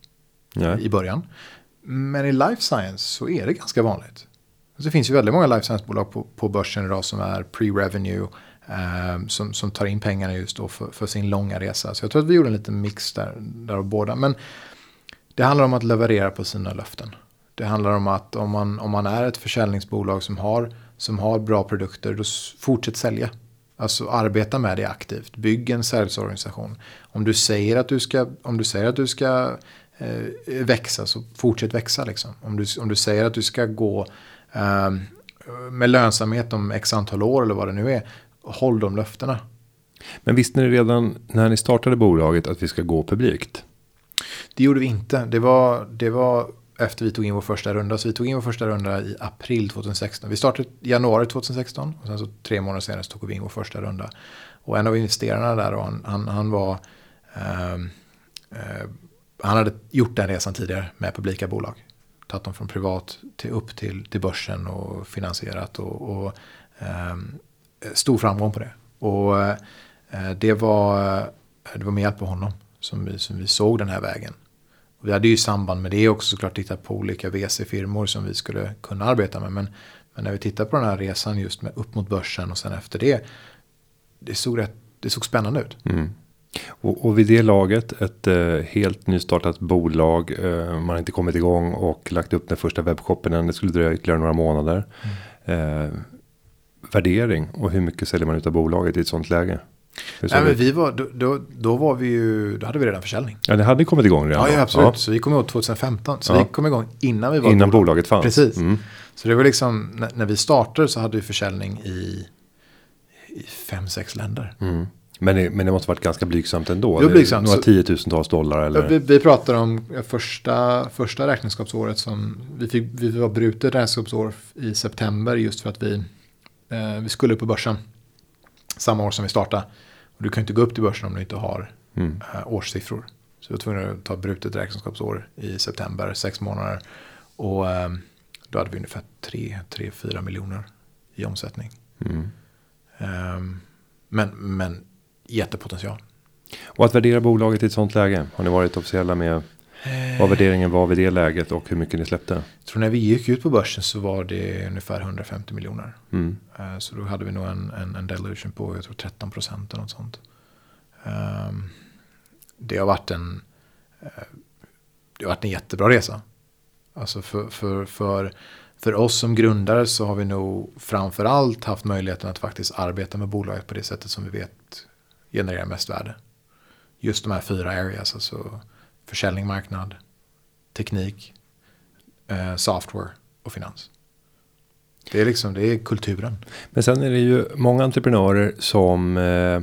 Speaker 2: Nej. i början. Men i life science så är det ganska vanligt. Så det finns ju väldigt många life science-bolag på, på börsen idag som är pre-revenue. Eh, som, som tar in pengarna just då för, för, sin långa resa. Så jag tror att vi gjorde en liten mix där, där av båda. Men det handlar om att leverera på sina löften. Det handlar om att om man, om man är ett försäljningsbolag som har, som har bra produkter, då fortsätt sälja. Alltså arbeta med det aktivt. Bygg en säljorganisation. Om du säger att du ska, om du säger att du ska eh, växa så fortsätt växa. Liksom. Om, du, om du säger att du ska gå eh, med lönsamhet om x antal år eller vad det nu är. Håll de löftena.
Speaker 1: Men visste ni redan när ni startade bolaget att vi ska gå publikt?
Speaker 2: Det gjorde vi inte. Det var, det var efter vi tog in vår första runda. Så vi tog in vår första runda i april 2016. Vi startade i januari 2016 och sen så tre månader senare så tog vi in vår första runda. Och en av investerarna där, och han, han, han var eh, eh, han hade gjort den resan tidigare med publika bolag. Tagit dem från privat till upp till, till börsen och finansierat och, och eh, stor framgång på det. Och eh, det, var, det var med hjälp av honom som vi, som vi såg den här vägen. Vi hade ju i samband med det också såklart tittat på olika VC-firmor som vi skulle kunna arbeta med. Men, men när vi tittar på den här resan just med upp mot börsen och sen efter det. Det såg, rätt, det såg spännande ut.
Speaker 1: Mm. Och, och vid det laget ett eh, helt nystartat bolag. Eh, man har inte kommit igång och lagt upp den första webbshoppen än. Det skulle dröja ytterligare några månader. Mm. Eh, värdering och hur mycket säljer man ut av bolaget i ett sånt läge?
Speaker 2: Nej, men vi var, då, då, då, var vi ju, då hade vi redan försäljning.
Speaker 1: Ja, det hade kommit igång redan.
Speaker 2: Ja, ja absolut. Ja. Så vi kom igång 2015. Så ja. vi kom igång innan vi var
Speaker 1: Innan bolag. bolaget fanns.
Speaker 2: Precis. Mm. Så det var liksom, när, när, vi startade så hade vi försäljning i, i fem, sex länder.
Speaker 1: Mm. Men det, men det måste varit ganska blygsamt ändå. Det blygsamt. Några tiotusentals dollar eller?
Speaker 2: Vi, vi pratar om första, första räkenskapsåret som vi fick, vi var brutet räkenskapsår i september just för att vi, vi skulle på börsen samma år som vi startade. Och du kan inte gå upp till börsen om du inte har mm. äh, årssiffror. Så vi var tvungna att ta brutet räkenskapsår i september, sex månader. Och äh, då hade vi ungefär 3-4 miljoner i omsättning. Mm. Ähm, men, men jättepotential.
Speaker 1: Och att värdera bolaget i ett sånt läge? Har ni varit officiella med vad värderingen var vid det läget och hur mycket ni släppte? Jag
Speaker 2: tror när vi gick ut på börsen så var det ungefär 150 miljoner. Mm. Eh, så då hade vi nog en, en, en dilution på jag tror 13 procent eller något sånt. Ehm, det har varit en, eh, det har varit en jättebra resa. Alltså för, för, för, för oss som grundare så har vi nog framförallt haft möjligheten att faktiskt arbeta med bolaget på det sättet som vi vet genererar mest värde. Just de här fyra areas, alltså försäljning, marknad, teknik, eh, software och finans. Det är liksom, det är kulturen.
Speaker 1: Men sen är det ju många entreprenörer som eh,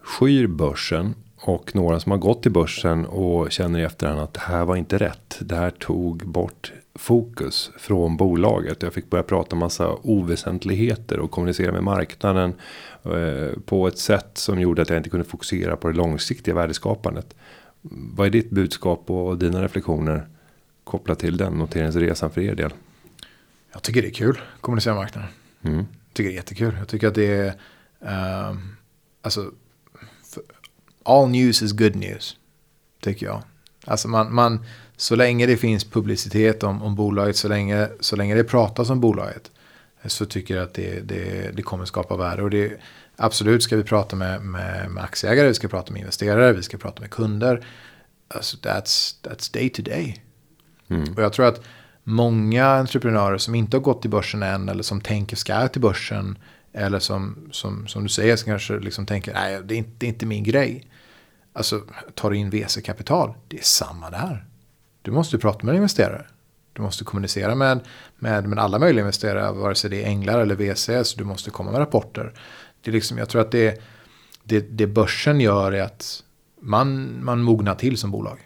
Speaker 1: skyr börsen och några som har gått till börsen och känner i efterhand att det här var inte rätt. Det här tog bort fokus från bolaget. Jag fick börja prata massa oväsentligheter och kommunicera med marknaden eh, på ett sätt som gjorde att jag inte kunde fokusera på det långsiktiga värdeskapandet. Vad är ditt budskap och dina reflektioner kopplat till den noteringsresan för er del?
Speaker 2: Jag tycker det är kul kommunicera marknaden. Mm. Jag tycker det är jättekul. Jag tycker att det är, um, alltså, all news is good news. Tycker jag. Alltså man, man, så länge det finns publicitet om, om bolaget, så länge, så länge det pratas om bolaget, så tycker jag att det, det, det kommer skapa värde. Och det, Absolut ska vi prata med, med, med aktieägare, vi ska prata med investerare, vi ska prata med kunder. Alltså that's, that's day to day. Mm. Och jag tror att många entreprenörer som inte har gått till börsen än eller som tänker ska till börsen eller som, som, som du säger som kanske liksom tänker nej det är, inte, det är inte min grej. Alltså tar du in VC-kapital, det är samma där. Du måste prata med investerare. Du måste kommunicera med, med, med alla möjliga investerare, vare sig det är änglar eller VC, så du måste komma med rapporter. Det är liksom, jag tror att det, det, det börsen gör är att man, man mognar till som bolag.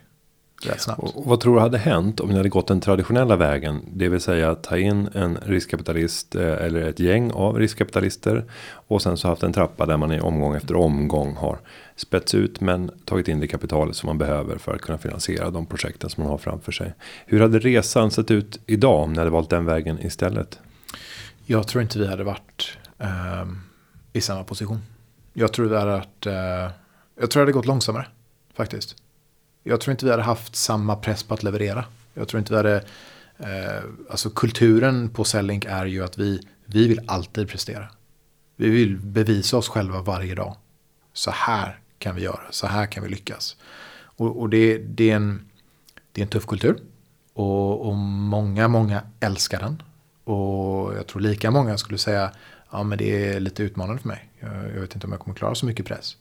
Speaker 2: rätt snabbt.
Speaker 1: Och vad tror du hade hänt om ni hade gått den traditionella vägen? Det vill säga ta in en riskkapitalist eh, eller ett gäng av riskkapitalister. Och sen så haft en trappa där man i omgång efter omgång har spets ut men tagit in det kapitalet som man behöver för att kunna finansiera de projekten som man har framför sig. Hur hade resan sett ut idag om ni hade valt den vägen istället?
Speaker 2: Jag tror inte vi hade varit eh, i samma position. Jag tror det hade varit, eh, jag tror det hade gått långsammare faktiskt. Jag tror inte vi hade haft samma press på att leverera. Jag tror inte vi hade, eh, alltså kulturen på Sellink är ju att vi, vi vill alltid prestera. Vi vill bevisa oss själva varje dag. Så här kan vi göra, så här kan vi lyckas. Och, och det, det, är en, det är en tuff kultur. Och, och många, många älskar den. Och jag tror lika många skulle säga, ja men det är lite utmanande för mig. Jag, jag vet inte om jag kommer klara så mycket press.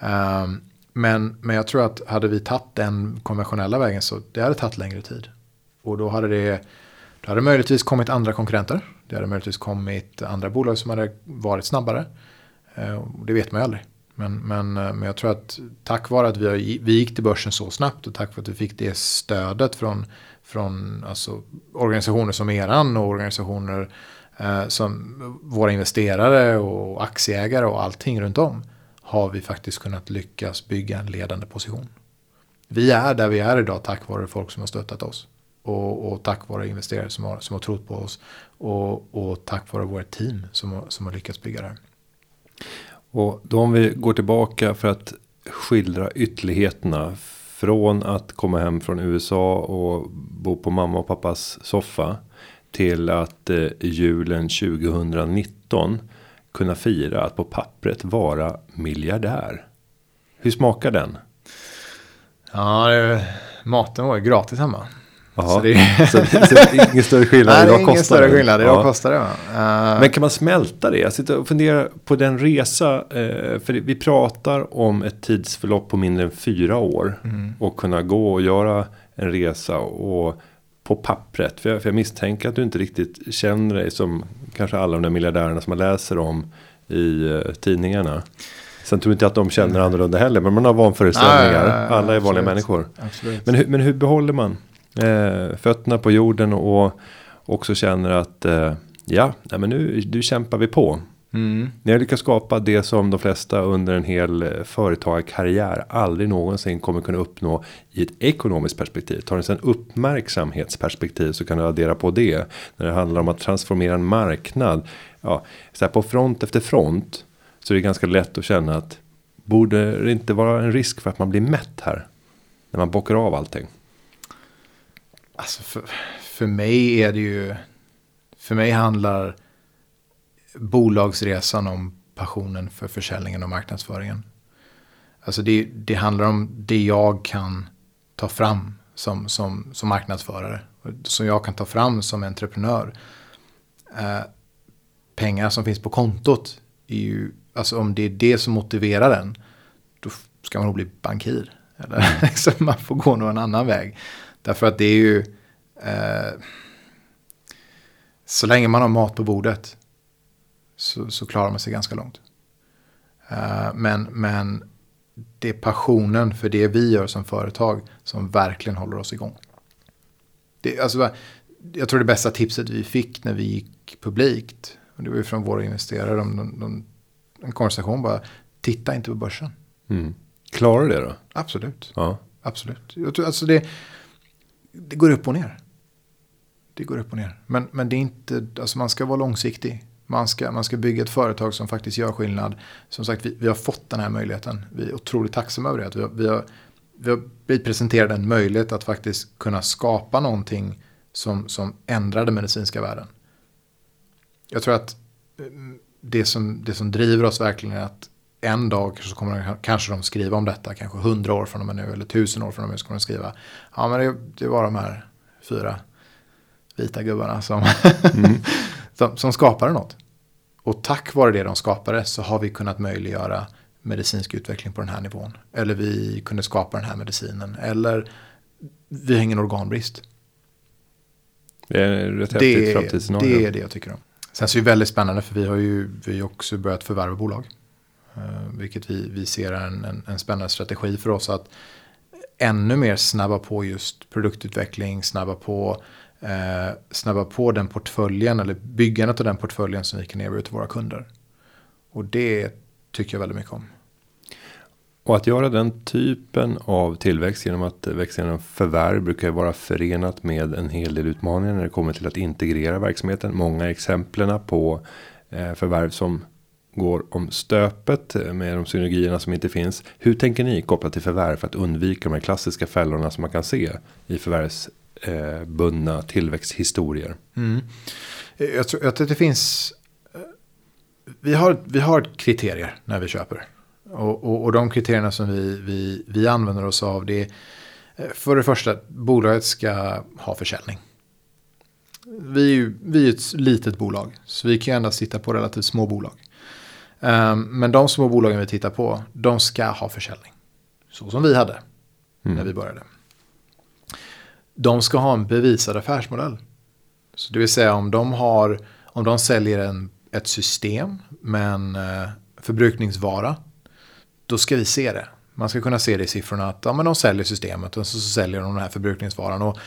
Speaker 2: Um, men, men jag tror att hade vi tagit den konventionella vägen så det hade tagit längre tid. Och då hade det, då hade möjligtvis kommit andra konkurrenter. Det hade möjligtvis kommit andra bolag som hade varit snabbare. Uh, det vet man ju aldrig. Men, men, eh, men jag tror att tack vare att vi, vi gick till börsen så snabbt och tack vare att vi fick det stödet från, från alltså, organisationer som eran och organisationer Eh, som våra investerare och aktieägare och allting runt om har vi faktiskt kunnat lyckas bygga en ledande position. Vi är där vi är idag tack vare folk som har stöttat oss. Och, och tack vare investerare som har, som har trott på oss. Och, och tack vare vårt team som har, som har lyckats bygga det här.
Speaker 1: Och då om vi går tillbaka för att skildra ytterligheterna. Från att komma hem från USA och bo på mamma och pappas soffa. Till att eh, julen 2019 kunna fira att på pappret vara miljardär. Hur smakar den?
Speaker 2: Ja, det, maten var ju gratis hemma.
Speaker 1: Så det är, så, så ingen större skillnad.
Speaker 2: Nej, det är ingen större skillnad. Idag ja. kostar det. Uh,
Speaker 1: Men kan man smälta det? Jag sitter och funderar på den resa. Eh, för vi pratar om ett tidsförlopp på mindre än fyra år. Mm. Och kunna gå och göra en resa. Och på pappret. För jag, för jag misstänker att du inte riktigt känner dig som kanske alla de där miljardärerna som man läser om i uh, tidningarna. Sen tror inte jag att de känner annorlunda heller. Men man har vanföreställningar. Alla är vanliga människor. Absolut. Men, hur, men hur behåller man eh, fötterna på jorden och också känner att eh, ja, nej, men nu, nu kämpar vi på. Mm. Ni har lyckats skapa det som de flesta under en hel eh, företagarkarriär aldrig någonsin kommer kunna uppnå i ett ekonomiskt perspektiv. Tar det sen uppmärksamhetsperspektiv så kan du addera på det. När det handlar om att transformera en marknad. Ja, så här på front efter front så är det ganska lätt att känna att borde det inte vara en risk för att man blir mätt här? När man bockar av allting.
Speaker 2: Alltså för, för mig är det ju, för mig handlar bolagsresan om passionen för försäljningen och marknadsföringen. Alltså det, det handlar om det jag kan ta fram som, som, som marknadsförare. Som jag kan ta fram som entreprenör. Eh, pengar som finns på kontot. Är ju, alltså om det är det som motiverar den. Då ska man nog bli bankir. Eller liksom man får gå någon annan väg. Därför att det är ju... Eh, så länge man har mat på bordet så, så klarar man sig ganska långt. Uh, men, men det är passionen för det vi gör som företag som verkligen håller oss igång. Det, alltså, jag tror det bästa tipset vi fick när vi gick publikt, och det var ju från våra investerare, de, de, de, en konversation bara, titta inte på börsen.
Speaker 1: Mm. Klarar det då?
Speaker 2: Absolut.
Speaker 1: Ja.
Speaker 2: Absolut. Jag tror, alltså det, det går upp och ner. Det går upp och ner. Men, men det är inte, alltså man ska vara långsiktig. Man ska, man ska bygga ett företag som faktiskt gör skillnad. Som sagt, vi, vi har fått den här möjligheten. Vi är otroligt tacksamma över det. Vi, har, vi, har, vi har blivit presenterade en möjlighet att faktiskt kunna skapa någonting som, som ändrar den medicinska världen. Jag tror att mm, det som, det som driver oss verkligen är att en dag så kommer kanske de skriva om detta, kanske hundra år från och med nu eller tusen år från och med nu så kommer de skriva. Ja men det, det var de här fyra vita gubbarna som, mm. som, som skapade något. Och tack vare det de skapade så har vi kunnat möjliggöra medicinsk utveckling på den här nivån. Eller vi kunde skapa den här medicinen. Eller vi har ingen organbrist.
Speaker 1: Det är rätt häftigt framtidsscenario.
Speaker 2: Det är det jag tycker om. Sen så är det väldigt spännande för vi har ju vi också börjat förvärva bolag. Uh, vilket vi, vi ser är en, en, en spännande strategi för oss att ännu mer snabba på just produktutveckling, snabba på, eh, snabba på den portföljen eller byggandet av den portföljen som vi kan erbjuda till våra kunder. Och det tycker jag väldigt mycket om.
Speaker 1: Och att göra den typen av tillväxt genom att växa genom förvärv brukar ju vara förenat med en hel del utmaningar när det kommer till att integrera verksamheten. Många exemplen på eh, förvärv som går om stöpet eh, med de synergierna som inte finns. Hur tänker ni kopplat till förvärv för att undvika de här klassiska fällorna som man kan se i förvärvs eh, tillväxthistorier?
Speaker 2: Mm. Jag tror att det finns. Eh, vi har, vi har kriterier när vi köper. Och, och, och de kriterierna som vi, vi, vi använder oss av det är eh, för det första bolaget ska ha försäljning. Vi är ju vi är ett litet bolag så vi kan endast titta på relativt små bolag. Um, men de små bolagen vi tittar på de ska ha försäljning. Så som vi hade mm. när vi började. De ska ha en bevisad affärsmodell. Så det vill säga om de, har, om de säljer en, ett system med en eh, förbrukningsvara då ska vi se det. Man ska kunna se det i siffrorna att ja, men de säljer systemet och så, så säljer de den här förbrukningsvaran. Och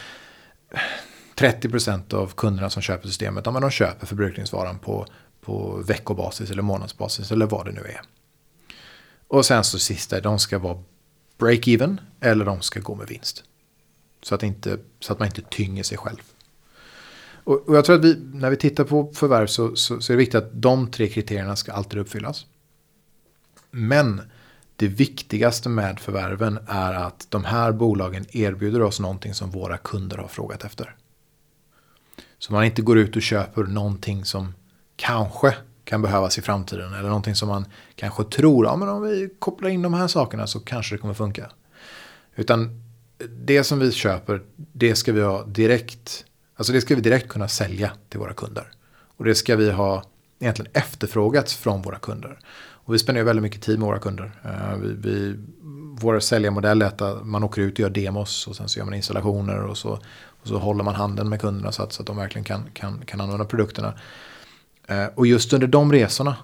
Speaker 2: 30% av kunderna som köper systemet, ja, men de köper förbrukningsvaran på, på veckobasis eller månadsbasis eller vad det nu är. Och sen så sista, de ska vara break-even eller de ska gå med vinst. Så att, inte, så att man inte tynger sig själv. Och, och jag tror att vi, när vi tittar på förvärv så, så, så, är det viktigt att de tre kriterierna ska alltid uppfyllas. Men det viktigaste med förvärven är att de här bolagen erbjuder oss någonting som våra kunder har frågat efter. Så man inte går ut och köper någonting som kanske kan behövas i framtiden. Eller någonting som man kanske tror, ja men om vi kopplar in de här sakerna så kanske det kommer funka. Utan det som vi köper, det ska vi ha direkt, alltså det ska vi direkt kunna sälja till våra kunder. Och det ska vi ha egentligen efterfrågats från våra kunder. Och vi spenderar väldigt mycket tid med våra kunder. Eh, vi, vi, vår säljarmodell är att eh, man åker ut och gör demos och sen så gör man installationer och så, och så håller man handen med kunderna så att, så att de verkligen kan, kan, kan använda produkterna. Eh, och just under de resorna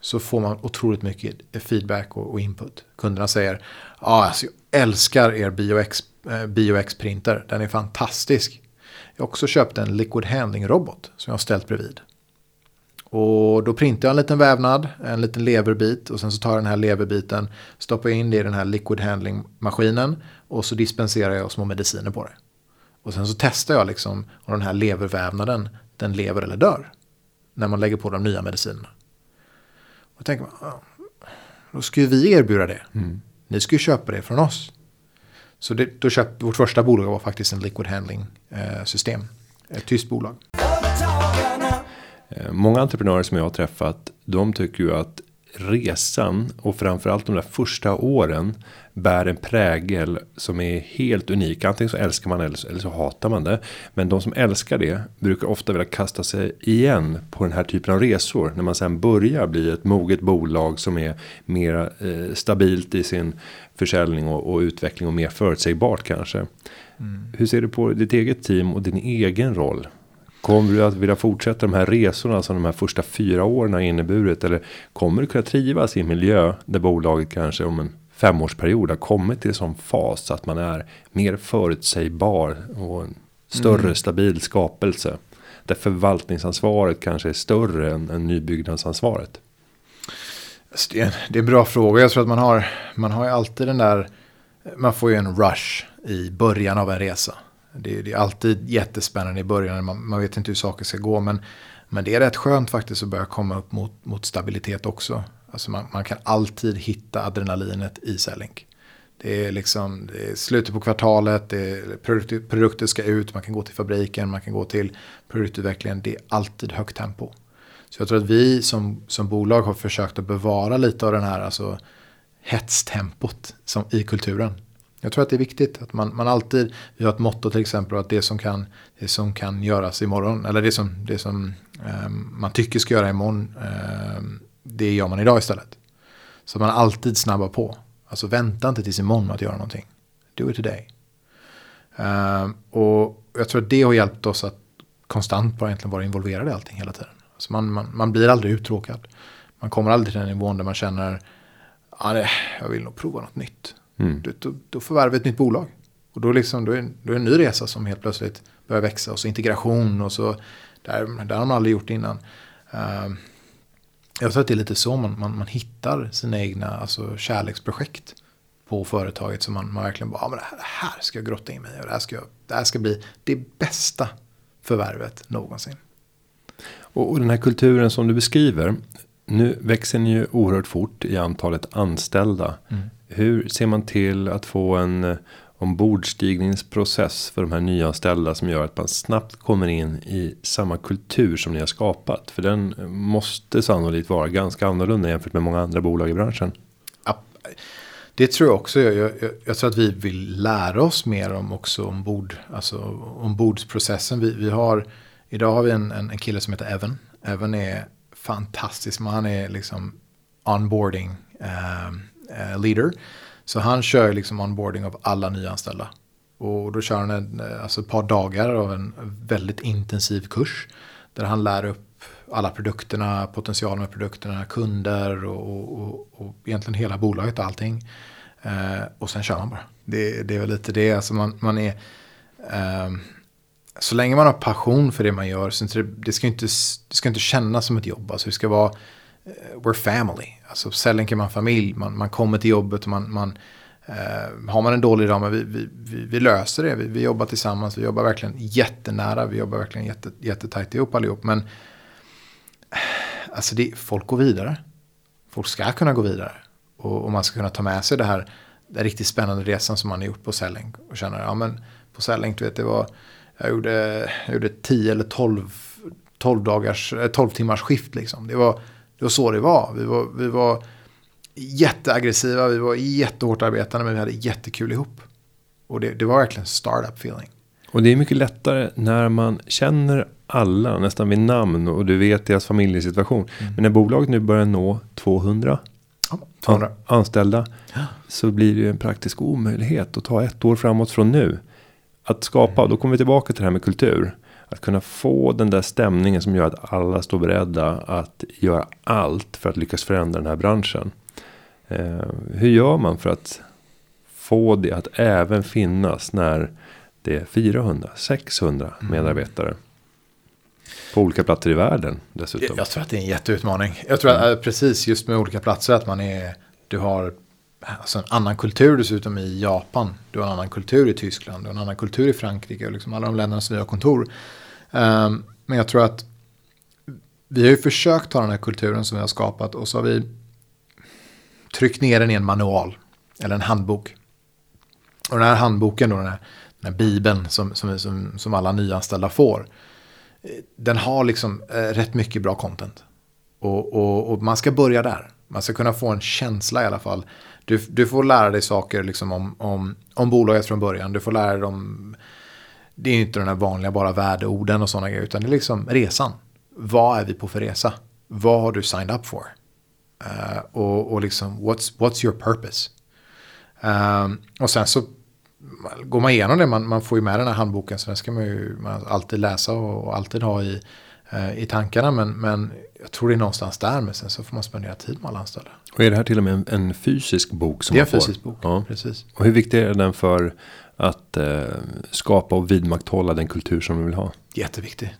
Speaker 2: så får man otroligt mycket feedback och, och input. Kunderna säger, ja, ah, alltså jag älskar er BioX, BioX-printer, den är fantastisk. Jag har också köpt en liquid handling-robot som jag har ställt bredvid. Och då printar jag en liten vävnad, en liten leverbit och sen så tar jag den här leverbiten, stoppar in det i den här liquid handling maskinen och så dispenserar jag små mediciner på det. Och sen så testar jag liksom om den här levervävnaden, den lever eller dör. När man lägger på de nya medicinerna. Och tänker man, då ska ju vi erbjuda det. Mm. Ni ska ju köpa det från oss. Så det, då köpte, vårt första bolag var faktiskt en liquid handling eh, system. Ett tyst bolag.
Speaker 1: Eh, många entreprenörer som jag har träffat. De tycker ju att resan och framförallt de där första åren bär en prägel som är helt unik. Antingen så älskar man eller så, eller så hatar man det. Men de som älskar det brukar ofta vilja kasta sig igen på den här typen av resor. När man sen börjar bli ett moget bolag som är mer eh, stabilt i sin försäljning och, och, utveckling och mer förutsägbart kanske. Mm. Hur ser du på ditt eget team och din egen roll? Kommer du att vilja fortsätta de här resorna som de här första fyra åren har inneburit? Eller kommer du kunna trivas i en miljö där bolaget kanske om en femårsperiod har kommit till en sån fas att man är mer förutsägbar och en större mm. stabil skapelse. Där förvaltningsansvaret kanske är större än, än nybyggnadsansvaret.
Speaker 2: Alltså, det är, en, det är en bra fråga. Jag tror att man har, man har ju alltid den där, man får ju en rush i början av en resa. Det, det, är alltid jättespännande i början. Man, man, vet inte hur saker ska gå. Men, men det är rätt skönt faktiskt att börja komma upp mot, mot stabilitet också. Alltså man, man kan alltid hitta adrenalinet i Sellink. Det är liksom det är slutet på kvartalet, det är produkter, produkter ska ut, man kan gå till fabriken, man kan gå till produktutvecklingen. Det är alltid högt tempo. Så jag tror att vi som, som bolag har försökt att bevara lite av den här alltså, hetstempot som, i kulturen. Jag tror att det är viktigt att man, man alltid, vi har ett motto till exempel att det som kan, det som kan göras imorgon, eller det som, det som um, man tycker ska göra imorgon, um, det gör man idag istället. Så man alltid snabbar på. Alltså vänta inte tills imorgon med att göra någonting. Do it today. Um, och jag tror att det har hjälpt oss att konstant bara egentligen vara involverade i allting hela tiden. Så man, man, man blir aldrig uttråkad. Man kommer aldrig till den nivån där man känner, ja, jag vill nog prova något nytt. Mm. Då, då, då förvärvar vi ett nytt bolag. Och då, liksom, då, är, då är det en ny resa som helt plötsligt börjar växa. Och så integration och så. Där, där har man aldrig gjort innan. Uh, jag tror att det är lite så man, man, man hittar sina egna alltså, kärleksprojekt på företaget. som man, man verkligen bara, ja, men det, här, det här ska jag grotta in mig och det här ska, det här ska bli det bästa förvärvet någonsin.
Speaker 1: Och, och den här kulturen som du beskriver. Nu växer ni ju oerhört fort i antalet anställda. Mm. Hur ser man till att få en ombordstigningsprocess för de här nyanställda som gör att man snabbt kommer in i samma kultur som ni har skapat. För den måste sannolikt vara ganska annorlunda jämfört med många andra bolag i branschen.
Speaker 2: Det tror jag också. Jag, jag, jag, tror att vi vill lära oss mer om också ombord, alltså ombordsprocessen. Vi, vi har, idag har vi en, en, en kille som heter Evan. Evan är fantastisk, men han är liksom onboarding uh, uh, leader. Så han kör liksom onboarding av alla nyanställda. Och då kör han en, eh, alltså ett par dagar av en väldigt intensiv kurs. Där han lär upp alla produkterna, potentialen med produkterna, kunder och, och, och egentligen hela bolaget och allting. Eh, och sen kör man bara. Det, det är väl lite det. Alltså man, man är, eh, så länge man har passion för det man gör. Så det, det, ska inte, det ska inte kännas som ett jobb. Alltså det ska vara, Eh, we're family. Alltså sällan kan man familj. Man, man kommer till jobbet och man, man eh, har man en dålig dag, men vi, vi, vi, vi löser det. Vi, vi, jobbar tillsammans, vi jobbar verkligen jättenära, vi jobbar verkligen jätte, jättetajt ihop allihop. Men alltså det, folk går vidare. Folk ska kunna gå vidare. Och, och, man ska kunna ta med sig det här, den riktigt spännande resan som man har gjort på Selling. Och känna, ja men på Selling, du vet, det var, jag gjorde, jag gjorde 10 eller 12, 12, dagars, eh, 12 timmars skift liksom. Det var, det var så det var. Vi var, vi var jätteaggressiva, vi var jättehårt arbetande, men vi hade jättekul ihop. Och det, det var verkligen startup feeling.
Speaker 1: Och det är mycket lättare när man känner alla nästan vid namn och du vet deras familjesituation. Mm. Men när bolaget nu börjar nå 200
Speaker 2: ja, 200.
Speaker 1: anställda ja. så blir det ju en praktisk omöjlighet att ta ett år framåt från nu. Att skapa, mm. då kommer vi tillbaka till det här med kultur. Att kunna få den där stämningen som gör att alla står beredda att göra allt för att lyckas förändra den här branschen. Eh, hur gör man för att få det att även finnas när det är 400, 600 mm. medarbetare. På olika platser i världen dessutom.
Speaker 2: Jag tror att det är en jätteutmaning. Jag tror att mm. precis just med olika platser att man är, du har alltså en annan kultur dessutom i Japan. Du har en annan kultur i Tyskland, du har en annan kultur i Frankrike och liksom alla de länderna som vi har kontor. Um, men jag tror att vi har ju försökt ta den här kulturen som vi har skapat och så har vi tryckt ner den i en manual eller en handbok. Och den här handboken då, den här den här bibeln som, som, som, som alla nyanställda får. Den har liksom eh, rätt mycket bra content. Och, och, och, man ska börja där. Man ska kunna få en känsla i alla fall. Du, du får lära dig saker liksom om, om, om bolaget från början. Du får lära dig om... Det är inte den här vanliga bara värdeorden och sådana grejer. Utan det är liksom resan. Vad är vi på för resa? Vad har du signed up for? Uh, och, och liksom, what's, what's your purpose? Uh, och sen så går man igenom det, man, man får ju med den här handboken så den ska man ju man alltid läsa och, och alltid ha i, i tankarna. Men, men jag tror det är någonstans där, men sen så får man spendera tid med alla anställda.
Speaker 1: Och är det här till och med en, en fysisk bok? Som
Speaker 2: det är en fysisk bok, ja. precis.
Speaker 1: Och hur viktig är den för att eh, skapa och vidmakthålla den kultur som vi vill ha?
Speaker 2: Jätteviktig.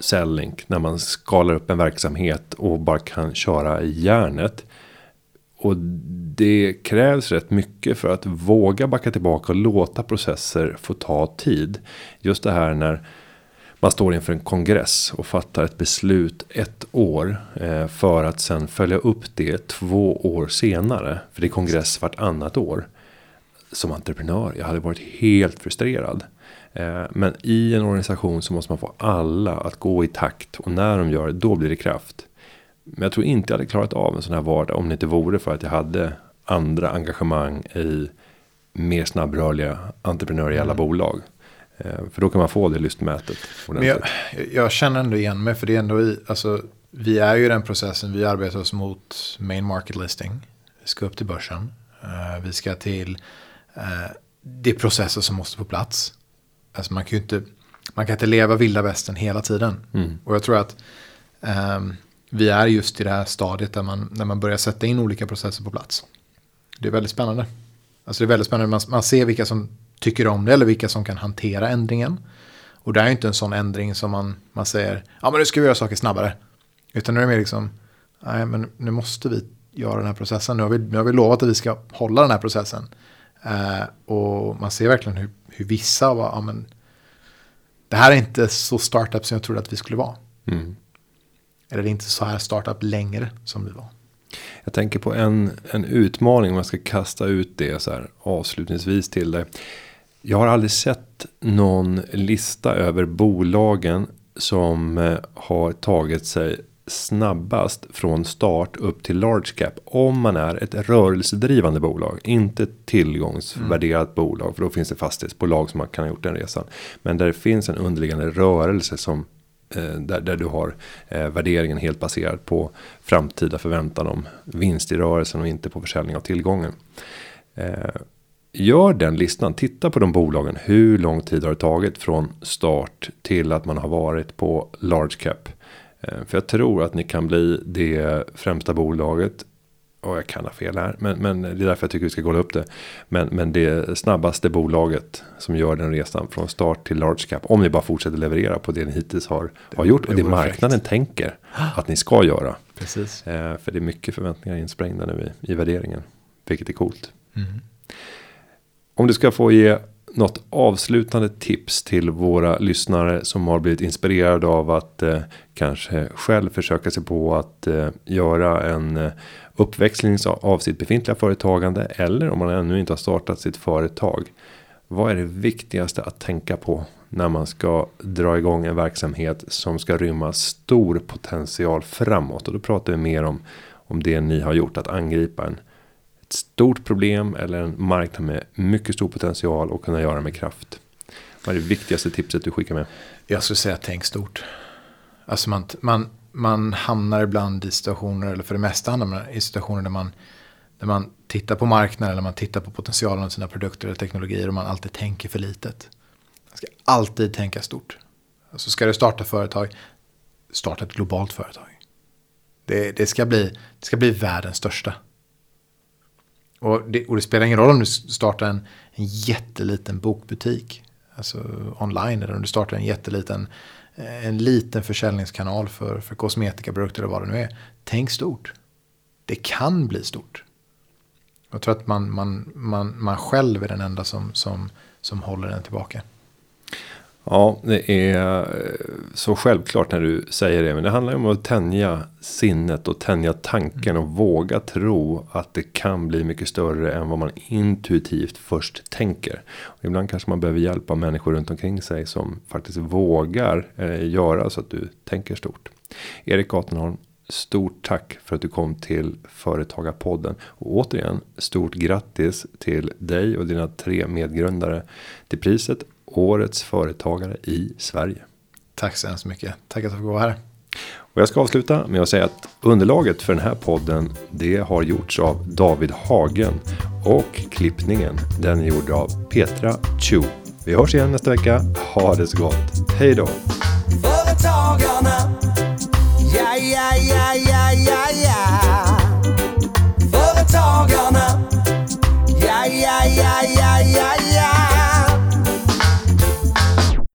Speaker 1: Sellink, när man skalar upp en verksamhet och bara kan köra i järnet. Och det krävs rätt mycket för att våga backa tillbaka och låta processer få ta tid. Just det här när man står inför en kongress och fattar ett beslut ett år eh, för att sen följa upp det två år senare. För det är kongress vartannat år. Som entreprenör, jag hade varit helt frustrerad. Eh, men i en organisation så måste man få alla att gå i takt och när de gör det, då blir det kraft. Men jag tror inte jag hade klarat av en sån här vardag om det inte vore för att jag hade andra engagemang i mer snabbrörliga entreprenöriella mm. bolag. Eh, för då kan man få det lystmätet.
Speaker 2: Men jag, jag, känner ändå igen mig för det är ändå i, alltså, vi är ju i den processen, vi arbetar oss mot main market listing. Vi ska upp till börsen. Uh, vi ska till, uh, det är processer som måste på plats. Alltså man kan ju inte, man kan inte leva vilda västern hela tiden. Mm. Och jag tror att um, vi är just i det här stadiet där man, när man börjar sätta in olika processer på plats. Det är väldigt spännande. Alltså det är väldigt spännande. Man, man ser vilka som tycker om det eller vilka som kan hantera ändringen. Och det är ju inte en sån ändring som man, man säger, ja men nu ska vi göra saker snabbare. Utan nu är det mer liksom, nej men nu måste vi göra den här processen. Nu har vi, nu har vi lovat att vi ska hålla den här processen. Eh, och man ser verkligen hur, hur vissa var, ja men det här är inte så startup som jag trodde att vi skulle vara. Mm. Eller det är inte så här startup längre som vi var.
Speaker 1: Jag tänker på en, en utmaning om man ska kasta ut det så här avslutningsvis till dig. Jag har aldrig sett någon lista över bolagen som eh, har tagit sig snabbast från start upp till large cap om man är ett rörelsedrivande bolag, inte tillgångsvärderat mm. bolag för då finns det fastighetsbolag som man kan ha gjort den resan. Men där det finns en underliggande rörelse som eh, där, där du har eh, värderingen helt baserad på framtida förväntan om vinst i rörelsen och inte på försäljning av tillgången. Eh, gör den listan, titta på de bolagen. Hur lång tid har det tagit från start till att man har varit på large cap? Eh, för jag tror att ni kan bli det främsta bolaget. Och jag kan ha fel här. Men, men det är därför jag tycker vi ska kolla upp det. Men, men det snabbaste bolaget som gör den resan från start till large cap. Om ni bara fortsätter leverera på det ni hittills har, har gjort. Och det, marknaden tänker att ni ska göra.
Speaker 2: Precis.
Speaker 1: Eh, för det är mycket förväntningar insprängda nu i, i värderingen. Vilket är coolt. Mm. Om du ska få ge något avslutande tips till våra lyssnare som har blivit inspirerade av att eh, kanske själv försöka sig på att eh, göra en eh, uppväxling av sitt befintliga företagande eller om man ännu inte har startat sitt företag. Vad är det viktigaste att tänka på när man ska dra igång en verksamhet som ska rymma stor potential framåt och då pratar vi mer om om det ni har gjort att angripa en ett stort problem eller en marknad med mycket stor potential och kunna göra med kraft. Vad är det viktigaste tipset du skickar med?
Speaker 2: Jag skulle säga tänk stort. Alltså man, man, man hamnar ibland i situationer, eller för det mesta hamnar man i situationer där man, där man tittar på marknaden eller man tittar på potentialen av sina produkter eller teknologier och man alltid tänker för litet. Man ska alltid tänka stort. Alltså ska du starta företag, starta ett globalt företag. Det, det, ska, bli, det ska bli världens största. Och det, och det, spelar ingen roll om du startar en, en jätteliten bokbutik. Alltså online. Eller om du startar en jätteliten eh, en liten försäljningskanal för, för kosmetikaprodukter eller vad det nu är. Tänk stort. Det kan bli stort. Jag tror att man, man, man, man själv är den enda som, som, som håller den tillbaka.
Speaker 1: Ja, det är eh, så självklart när du säger det. Men det handlar om att tänja sinnet och tänja tanken och våga tro att det kan bli mycket större än vad man intuitivt först tänker. Och ibland kanske man behöver hjälpa människor runt omkring sig som faktiskt vågar eh, göra så att du tänker stort. Erik Gatenholm, Stort tack för att du kom till Företagarpodden. Och återigen, stort grattis till dig och dina tre medgrundare till priset årets företagare i Sverige.
Speaker 2: Tack så hemskt mycket. Tack att jag fick vara här.
Speaker 1: Och jag ska avsluta med att säga att underlaget för den här podden det har gjorts av David Hagen och klippningen den är gjord av Petra Chu. Vi hörs igen nästa vecka. Ha det så gott. Hej då! Företagarna Ja, ja, ja, ja, ja, ja Företagarna Ja, ja, ja, ja, ja, ja